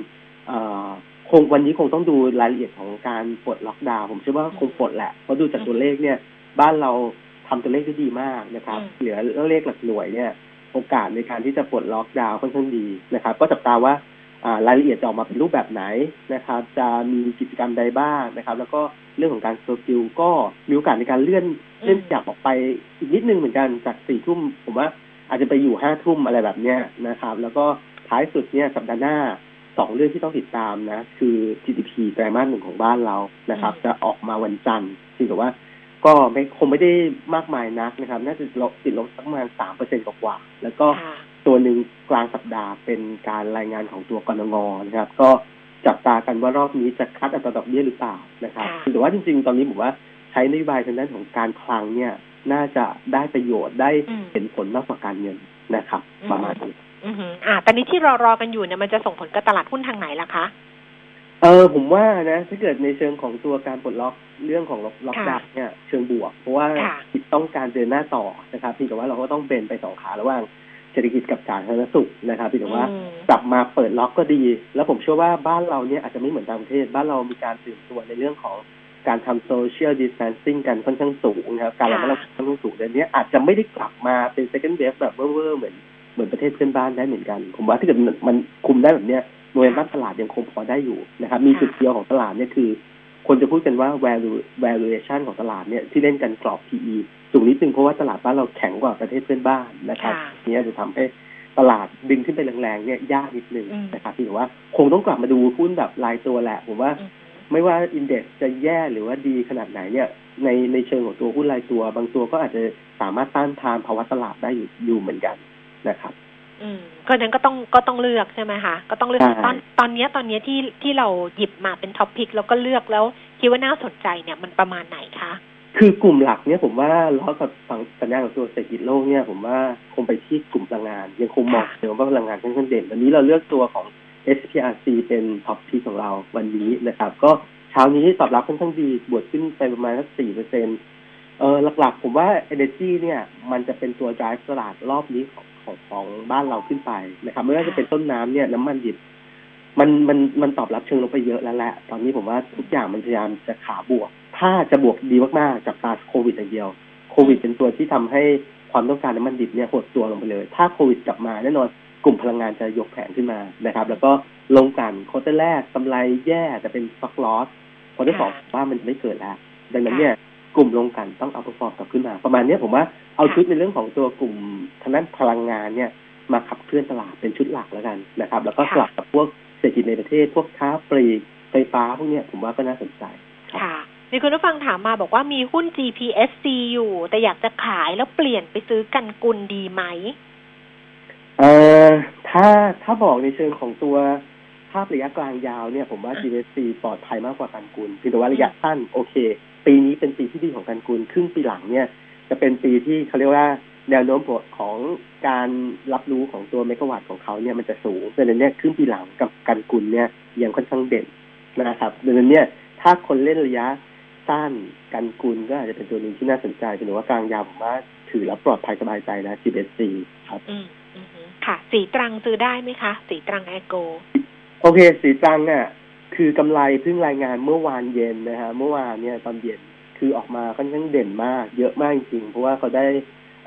เอ่อคงวันนี้คงต้องดูรายละเอียดของการปลดล็อกดาวน์ผมเชื่อว่าคงปลดแหละเพราะดูจากตัวเลขเนี่ยบ้านเราทำตัวเลขได้ดีมากนะครับอืมเหลือเลขหลักหน่วยเนี่ย โอกาสในการที่จะปลดล็อกดาวน์ค่อนข้างดีนะครับ ก็จับตาว่าอ่า รายละเอียดจะออกมาเป็นรูปแบบไหนนะครับ จะมีกิจกรรมใดบ้างนะครับ แล้วก็เรื่องของการโซคิวก็มีโอกาสในการเลื่อนเลื่อนจับออกไปอีกนิดนึงเหมือนกันจากสี่ทุ่มผมว่าอาจจะไปอยู่ห้าทุ่มอะไรแบบเนี้ยนะครับ แล้วก็ท้ายสุดเนี่ยสัปดาห์หน้าสองเรื่องที่ต้องติดตามนะ คือ GDP ไตรมาสหนึ่งของบ้านเรานะครับ จะออกมาวันจันทร์ที่แต่ว่าก็ไม่คงไม่ได้มากมายนักนะครับ น่าจะลบติดลบสักประมาณสามเปอร์เซ็นต์กว่าๆแล้วก็ค่ะ ตัวหนึ่งกลางสัปดาห์เป็นการรายงานของตัวกรงงนะครับ ก็จับตากันว่ารอบนี้จะคัดอัตราดอกเบี้ยหรือเปล่านะครับค่ะแต่ว่าจริงๆ ตอนนี้ผมว่าใช้นโยบายทางด้านของการคลังเนี่ย น่าจะได้ประโยชน์ได้อืมเห็นผลมากกว่าการเงินนะครับอืมประมาณนี้อือหืออะตอนนี้ที่รอรอกันอยู่เนี่ยมันจะส่งผลกับตลาดหุ้นทางไหนล่ะคะ เออผมว่านะถ้าเกิดในเชิงของตัวการปลดล็อกเรื่องของล็อกล็อกค่ะดาวน์เนี่ย เชิงบวก เพราะว่าค่ะต้องการเดินหน้าต่อนะครับเพียงแต่ว่าเราก็ต้องเบนไปสองขาระหว่าง เศรษฐกิจกับสาธารณสุขนะครับเพียงแต่ว่าอืมกลับมาเปิดล็อกก็ดี แล้วผมเชื่อว่าบ้านเราเนี่ยอาจจะไม่เหมือนต่างประเทศ บ้านเรามีการตื่นตัวในเรื่องของการทำโซเชียลดิส a ทนซิ่งกันค่อนข้างสูงนะครับการระมัดระวังค่อนข้างสูงเดี๋ยวนี้อาจจะไม่ได้กลับมาเป็น second wave แบบเวอร์ๆเหมือนเหมือนประเทศเพื่อนบ้านได้เหมือนกัน ผมว่าถ้าเกิดมันมันคุมได้แบบเนี้ยโดยบ้านตลาดยังคงพอได้อยู่นะครับมีจุดเดียวของตลาดเนี่ยคือ คนจะพูดกันว่า value valuation ของตลาดเนี่ยที่เล่นกันกรอบ PE สูงนิดนึงเพราะว่าตลาดบ้านเราแข็งกว่าประเทศเพื่อนบ้านนะครับค่ะนี่จะทำให้ตลาดดึงขึ้นไปแรงๆเนี่ยยากนิดนึงอืมนะครับที่ว่าคงต้องกลับมาดูหุ้นแบบรายตัวแหละ ผมว่าอือหือไม่ว่าอินเด็กซ์จะแย่หรือว่าดีขนาดไหนเนี่ยในในเชิงของตัวหุ้นรายตัว บางตัวก็อาจจะสามารถต้านทานภาวะตลาดได้อยู่อยู่เหมือนกันนะครับ อืมก็นั้นก็ต้องก็ต้องเลือกใช่ไหมคะก็ต้องเลือกใช่ตอนตอนเนี้ยตอนเนี้ยที่ที่เราหยิบมาเป็น top pick แล้วก็เลือกแล้วคิดว่าน่าสนใจเนี่ยมันประมาณไหนคะคือกลุ่มหลักเนี่ยผมว่าล้อกับฝั่งสัญญาณของตัวเศรษฐกิจโลกเนี่ยผมว่าคงไปที่กลุ่มพลังงาน ยังคงมองเดิมว่าพลังงานค่อนข้างเด่นวันนี้เราเลือกตัวของ SPRC เป็น top pick ของเราวันนี้นะครับ ก็เช้านี้ตอบรับค่อนข้างดีบวกขึ้นไปประมาณสักสี่เปอร์เซ็นต์เออหลักๆ ผมว่า Energy เนี่ย มันจะเป็นตัว drive ตลาดรอบนี้ของ ของของบ้านเราขึ้นไปนะครับ ไม่ว่าจะเป็นต้นน้ำเนี่ยน้ำมันดิบมันมันมันตอบรับเชิงลงไปเยอะแล้วแหละ ตอนนี้ผมว่าทุกอย่างมันพยายามจะขาบวก ถ้าจะบวกดีมากๆจากตาโควิดอย่างเดียว โควิดเป็นตัวที่ทำให้ความต้องการน้ำมันดิบเนี่ยหดตัวลงไปเลย ถ้าโควิดกลับมาแน่นอนกลุ่มพลังงานจะยกแผงขึ้นมานะครับ แล้วก็ลงกันโคตรแรกกำไรแย่จะเป็นฟักลอสโคตรสองว่ามันจะไม่เกิดแล้ว ดังนั้นเนี่ย กลุ่มโรงกลั่นต้อง outperform กลับขึ้นมา ประมาณนี้ผมว่าเอาชุดในเรื่องของตัวกลุ่มทางด้านพลังงานเนี่ย มาขับเคลื่อนตลาดเป็นชุดหลักแล้วกันนะครับ แล้วก็สลับกับพวกเศรษฐกิจในประเทศ พวกค้าปลีกไฟฟ้าพวกนี้ผมว่าก็น่าสนใจค่ะมีคุณผู้ฟังถามมาบอกว่ามีหุ้น GPSC อยู่ แต่อยากจะขายแล้วเปลี่ยนไปซื้อกันกุลดีไหมเอ่อถ้าถ้าบอกในเชิงของตัวภาพระยะกลางยาวเนี่ย ผมว่า GPSC ปลอดภัยมากกว่ากันกุลเพียงแต่ว่าระยะสั้นโอเค ปีนี้เป็นปีที่ดีของกันกุลครึ่งปีหลังเนี่ยจะเป็นปีที่เขาเรียกว่าแนวโน้มของการรับรู้ของตัวเมกะวัตต์ของเขาเนี่ยมันจะสูงดังนั้นเนี่ยครึ่งปีหลังกับกันกุลเนี่ยยังค่อนข้างเด่นนะครับดังนั้นเนี่ยถ้าคนเล่นระยะสั้นกันกุลก็อาจจะเป็นตัวหนึ่งที่น่าสนใจเป็นว่ากลางยาวผมว่าถือแล้วปลอดภัยสบายใจนะ GBC ครับอืมอืมค่ะ สีตรังซื้อได้ไหมคะ สีตรังแอโก โอเค สีตรังอะ คือกำไรเพิ่งรายงานเมื่อวานเย็นนะฮะเมื่อวานเนี่ยตอนเย็นคือออกมาค่อนข้างเด่นมาก เยอะมากจริงๆเพราะว่าเขาได้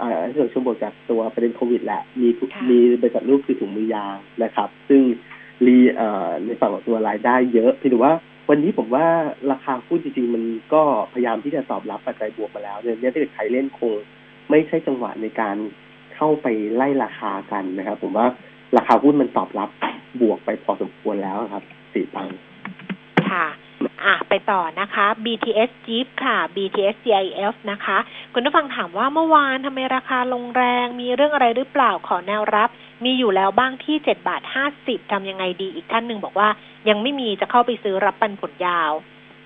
อ่าเรื่องช่วงบวกจากตัวประเด็นโควิดแหละ มีมีบริษัทลูกคือถุงมือยางนะครับ ซึ่งรีเอ่อในฝั่งของตัวรายได้เยอะเพียงแต่ว่าวันนี้ผมว่าราคาหุ้นจริงๆ มันก็พยายามที่จะตอบรับปัจจัยบวกมาแล้วเนี่ยถ้าเกิดใครเล่นคงไม่ใช่จังหวะในการเข้าไปไล่ราคากันนะครับ ผมว่าราคาหุ้นมันตอบรับบวกไปพอสมควรแล้วครับสี่ตัง ค่ะอะไปต่อนะคะ BTS Jeep ค่ะ BTS GIF นะคะ คุณผู้ฟังถามว่าเมื่อวานทำไมราคาลงแรง มีเรื่องอะไรหรือเปล่าขอแนวรับ มีอยู่แล้วบ้างที่เจ็ดบาทห้าสิบทำยังไงดีอีกท่านหนึ่งบอกว่า ยังไม่มีจะเข้าไปซื้อรับปันผลยาว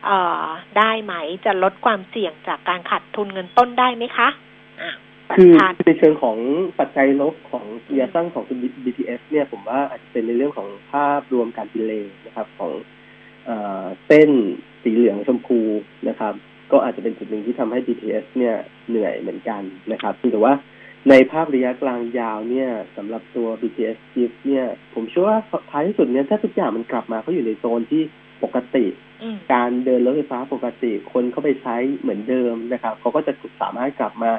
เอ่อได้ไหมจะลดความเสี่ยงจากการขาดทุนเงินต้นได้ไหมคะอะคือในเชิงของปัจจัยลบของระยะสั้นของ BTS เนี่ยผมว่าอาจจะเป็นในเรื่องของภาพรวมการดิเลย์นะครับของ เส้นสีเหลืองชมพูนะครับ ก็อาจจะเป็นจุดหนึ่งที่ทำให้ BTS เนี่ยเหนื่อยเหมือนกันนะครับแต่ว่าในภาพระยะกลางยาวเนี่ยสำหรับตัว BTS Chip เนี่ย ผมเชื่อว่าท้ายที่สุดเนี่ยถ้าทุกอย่างมันกลับมาเขาอยู่ในโซนที่ปกติ การเดินรถไฟฟ้าปกติคนเข้าไปใช้เหมือนเดิมนะครับเขาก็จะสามารถกลับมา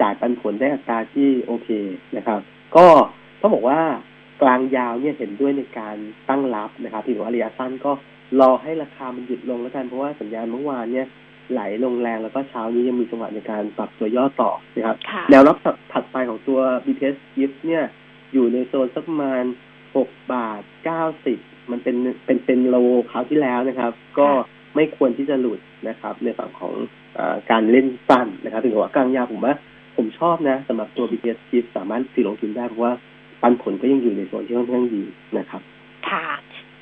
จ่ายปันผลได้อัตราที่โอเคนะครับ ก็ต้องบอกว่ากลางยาวเนี่ยเห็นด้วยในการตั้งรับนะครับที่ว่าระยะสั้นก็ รอให้ราคามันหยุดลงแล้วกันเพราะว่าสัญญาณเมื่อวานเนี่ยไหลลงแรงแล้วก็เช้านี้ยังมีจังหวะในการปรับตัวย่อต่อนะครับ แนวรับถัดไปของตัว BTS Gift เนี่ย อยู่ในโซนสักประมาณหกบาทเก้าสิบมันเป็นเป็นเป็นโลคราวที่แล้วนะครับ ก็ไม่ควรที่จะหลุดนะครับ ในฝั่งของอการเล่นสั้นนะครับถึงว่ากลางยาวผมว่า ผมชอบนะสำหรับตัว BTS Gift สามารถซื้อลงทุนได้เพราะว่าปันผลก็ยังอยู่ในโซนที่ค่อนข้างดีนะครับ ค่ะ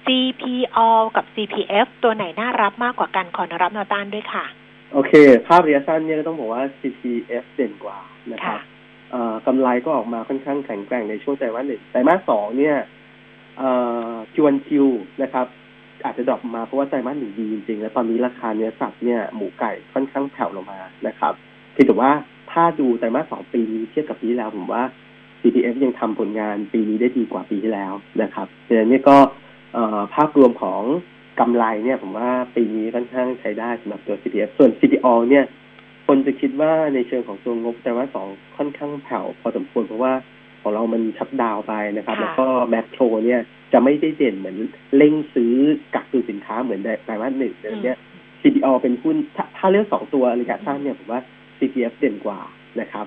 CPO กับ CPF ตัวไหนน่ารับมากกว่ากันขอรับแนวต้านด้วยค่ะ โอเค ภาพระยะสั้นเนี่ยก็ต้องบอกว่า CPF เด่นกว่านะครับกำไรก็ออกมาค่อนข้างแข็งแกร่งในช่วงไตรมาสหนึ่งไตรมาสสองเนี่ยคิวันคิวนะครับ อาจจะดรอปมาเพราะว่าไตรมาสหนึ่งดีจริงๆ แล้วตอนนี้ราคาเนื้อสัตว์เนี่ยหมูไก่ค่อนข้างแผ่วลงมานะครับเพียงแต่ว่าถ้าดูไตรมาสสองปีนี้เทียบกับปีที่แล้วผมว่า CPF ยังทำผลงานปีนี้ได้ดีกว่าปีที่แล้วนะครับดังนั้นนี่ก็ ภาพรวมของกำไรเนี่ยผมว่าปีนี้ค่อนข้างใช้ได้สำหรับตัว CPF ส่วน CPO เนี่ย คนจะคิดว่าในเชิงของตัวงบแต่ว่าสองค่อนข้างแผ่วพอสมควรเพราะว่าของเรามันชัดดาวไปนะครับ แล้วก็แมคโครเนี่ยจะไม่ได้เด่นเหมือนเร่งซื้อกักตุนสินค้าเหมือนไตรมาสหนึ่งเดือนนี้ CPO เป็นหุ้นถ้าถ้าเลือกสองตัวระยะสั้นเนี่ยผมว่า CPF เด่นกว่านะครับ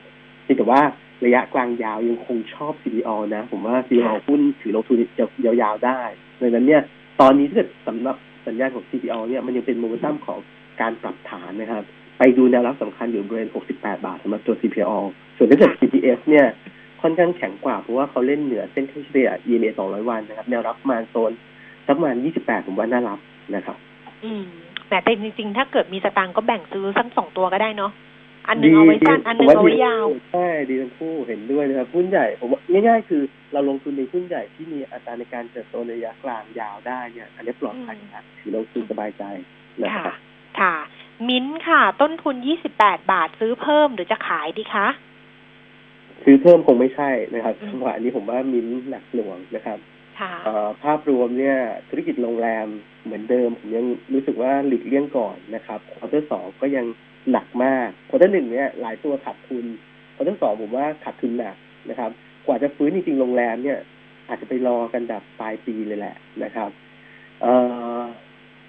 แต่ว่า ระยะกลางยาวยังคงชอบ CPO นะ ผมว่า CPO หุ้นถือลงทุนยาวๆได้ดังนั้นเนี่ย ตอนนี้ถ้าเกิดสำหรับสัญญาณของ CPO เนี่ยมันยังเป็นโมเมนตัมของการปรับฐานนะครับ ไปดูแนวรับสำคัญอยู่บริเวณ 68 บาทสำหรับตัว CPO ส่วนถ้าเกิด CPF เนี่ยค่อนข้างแข็งกว่า เพราะว่าเขาเล่นเหนือเส้นค่าเฉลี่ย EMA 200 วันนะครับ แนวรับมาโซนสักประมาณ 28 ผมว่าน่ารับนะครับ อืมแต่จริงๆ ถ้าเกิดมีสตางค์ก็แบ่งซื้อสักสองตัวก็ได้เนาะ อันหนึ่งเอาไว้สั้นอันหนึ่งเอาไว้ยาวใช่ดีทั้งคู่เห็นด้วยนะครับหุ้นใหญ่ผมว่าง่ายๆ คือเราลงทุนในหุ้นใหญ่ที่มีอัตราในการเติบโตในระยะกลางยาวได้เนี่ย อันนี้ปลอดภัยนะถือลงทุนสบายใจนะครับค่ะ มิ้นค่ะ ต้นทุนยี่สิบแปดบาทซื้อเพิ่มหรือจะขายดีคะซื้อเพิ่มคงไม่ใช่นะครับจังหวะนี้ผมว่ามิ้นหนักหน่วงนะครับค่ะภาพรวมเนี่ยธุรกิจโรงแรมเหมือนเดิม ผมยังรู้สึกว่าหลีกเลี่ยงก่อนนะครับ quarter สองก็ยัง หนักมาก quarter หนึ่งเนี่ยหลายตัวขาดทุน quarter สองผมว่าขาดทุนหนักนะครับ กว่าจะฟื้นจริงๆโรงแรมเนี่ย อาจจะไปรอกันแบบปลายปีเลยแหละนะครับเอ่อ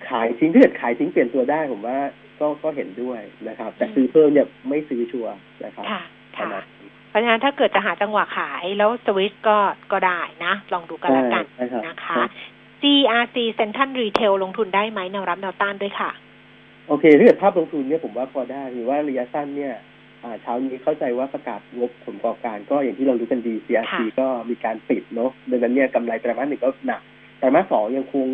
ขายทิ้งถ้าเกิดขายทิ้งเปลี่ยนตัวได้ผมว่าก็ก็เห็นด้วยนะครับ แต่ซื้อเพิ่มเนี่ยไม่ซื้อชัวร์นะครับค่ะค่ะเพราะฉะนั้นถ้าเกิดจะหาจังหวะขายแล้วสวิตก็ก็ได้นะ ลองดูกันแล้วกันนะคะ CRC Central Retail ลงทุนได้ไหมแนวรับแนวต้านด้วยค่ะ โอเคถ้าเกิดภาพลงทุนเนี่ยผมว่าพอได้หรือว่าระยะสั้นเนี่ยเช้านี้เข้าใจว่าประกาศงบผลประกอบการก็อย่างที่เรารู้กันดี CRC ก็มีการปิดเนาะดังนั้นเนี่ยกำไรไตรมาสหนึ่งก็หนักไตรมาสสองยังคง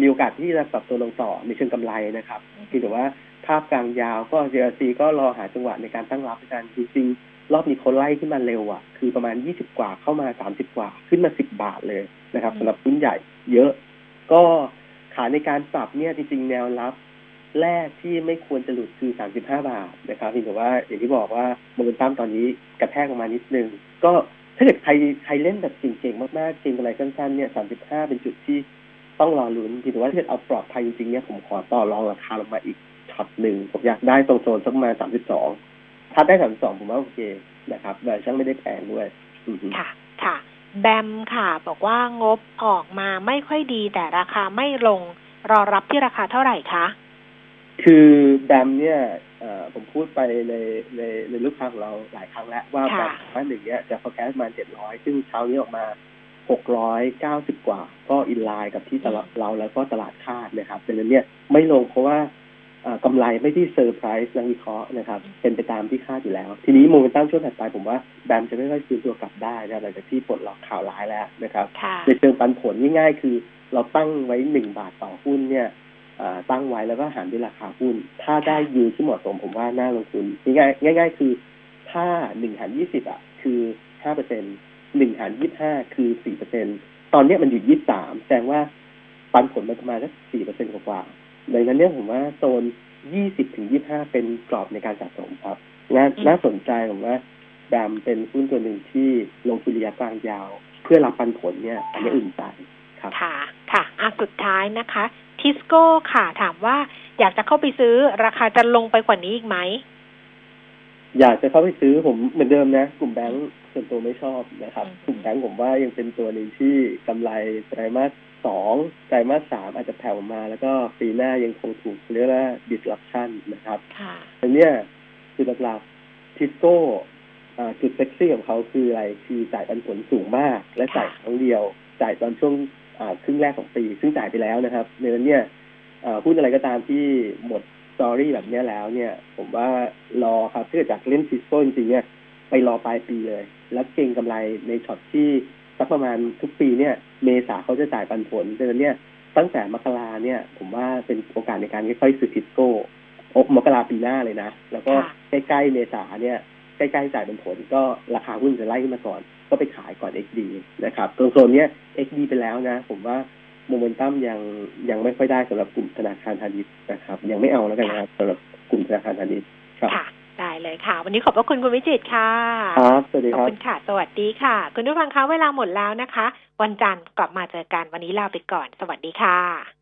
มีโอกาสที่จะปรับตัวลงต่อในเชิงกำไรนะครับเพียงแต่ว่าภาพกลางยาวก็ CRC ก็รอหาจังหวะในการตั้งรับกันจริงๆ รอบนี้เขาไล่ขึ้นมาเร็วอะ คือประมาณ 20 กว่าเข้ามา 30 กว่าขึ้นมา 10 บาทเลยนะครับสำหรับหุ้นใหญ่เยอะ ก็ขาในการปรับเนี่ยจริงๆ แนวรับ แรกที่ไม่ควรจะหลุดคือ 35 บาทนะครับเพียงแต่ว่าอย่างที่บอกว่าโมเมนตัมตอนนี้กระแทกออกมานิดนึง ก็ถ้าเกิดใครใครเล่นแบบเก่งๆ มากๆ เก่งอะไรสั้นๆเนี่ย 35 เป็นจุดที่ต้องรอลุ้นเพียงแต่ว่าถ้าเกิดเอาปลอดภัยจริงๆเนี่ยผมขอต่อรองราคาลงมาอีกช็อตหนึ่งผมอยากได้ตรงโซนสักประมาณ 32 ถ้าได้ 32 ผมว่าโอเคนะครับแต่ช่างไม่ได้แพงด้วยค่ะค่ะแบมค่ะ บอกว่างบออกมาไม่ค่อยดีแต่ราคาไม่ลงรอรับที่ราคาเท่าไหร่คะ คือแบมเนี่ยผมพูดไปในในในลูกค้าของเราหลายครั้งแล้ว ว่าแบมว่าหนึ่งเนี่ยจะ forecast มาเจ็ดร้อยซึ่งเช้านี้ออกมาหกร้อยเก้าสิบกว่า ก็อินไลน์กับที่ตลาดเราแล้วก็ตลาดคาดนะครับดังนั้นเนี่ยไม่ลงเพราะว่ากำไรไม่ที่เซอร์ไพรส์นักวิเคราะห์นะครับ เป็นไปตามที่คาดอยู่แล้ว ทีนี้โมเมนตัมช่วงถัดไปผมว่าแบมจะไม่ค่อยฟื้นตัวกลับได้นะหลังจากที่ปลดล็อกข่าวร้ายแล้วนะครับในเชิงปันผลง่ายๆ คือ เราตั้งไว้หนึ่งบาทต่อหุ้นเนี่ย ตั้งไว้แล้วก็หารด้วยราคาหุ้น ถ้าได้ยูที่เหมาะสมผมว่าน่าลงทุนง่ายๆง่าย ๆ คือ ถ้าหนึ่งหารยี่สิบอะ คือห้าเปอร์เซ็นหนึ่งหารยี่ห้าคือสี่เปอร์เซ็นตอนนี้มันอยู่ยี่สามแสดงว่าปันผลมันประมาณสักสี่เปอร์เซ็นกว่าดังนั้นเนี่ยผมว่าโซนยี่สิบถึงยี่ห้าเป็นกรอบในการสะสมครับน่าน่าสนใจผมว่าดามเป็นหุ้นตัวหนึ่งที่ลงทุนระยะกลางยาว เพื่อรับปันผลเนี่ย อันนี้อุ่นใจครับ ค่ะค่ะอะสุดท้ายนะคะทิสโก้ค่ะ ถามว่าอยากจะเข้าไปซื้อราคาจะลงไปกว่านี้อีกไหม อยากจะเข้าไปซื้อผมเหมือนเดิมนะ กลุ่มแบงก์ส่วนตัวไม่ชอบนะครับ กลุ่มแบงก์ผมว่ายังเป็นตัวหนึ่งที่กำไรไตรมาสสองไตรมาสสามอาจจะแผ่วมา แล้วก็ปีหน้ายังคงถูกเรียกว่า disruption นะครับอันนี้คือหลักๆทิสโก้จุดเซ็กซี่ของเขาคืออะไรคือจ่ายปันผลสูงมาก และจ่ายครั้งเดียวจ่ายตอนช่วง ครึ่งแรกของปี ซึ่งจ่ายไปแล้วนะครับในนั้นเนี่ยพูดอะไรก็ตามที่หมด story แบบนี้แล้วเนี่ย ผมว่ารอครับถ้าเกิดจากเล่นทิสโก้จริงๆเนี่ยไปรอปลายปีเลย แล้วเก่งกำไรในช็อตที่สักประมาณทุกปีเนี่ย เมษาเขาจะจ่ายปันผลดังนั้นเนี่ยตั้งแต่มกราเนี่ย ผมว่าเป็นโอกาสในการค่อยๆซื้อทิสโก้มกราปีหน้าเลยนะ แล้วก็ใกล้ๆเมษาเนี่ย ใกล้ๆจ่ายปันผลก็ราคาหุ้นจะไล่ขึ้นมาก่อน ก็ไปขายก่อน XD นะครับตรงโซนเนี้ย XD ไปแล้วนะ ผมว่าโมเมนตัมยังยังไม่ค่อยได้สำหรับกลุ่มธนาคารพาณิชย์นะครับ ยังไม่เอาแล้วกันนะครับสำหรับกลุ่มธนาคารพาณิชย์ครับได้เลยค่ะ วันนี้ขอบพระคุณคุณวิจิตค่ะครับสวัสดีครับขอบคุณค่ะ สวัสดีค่ะ คุณผู้ฟังคะเวลาหมดแล้วนะคะ วันจันทร์กลับมาเจอกันวันนี้ลาไปก่อน สวัสดีค่ะ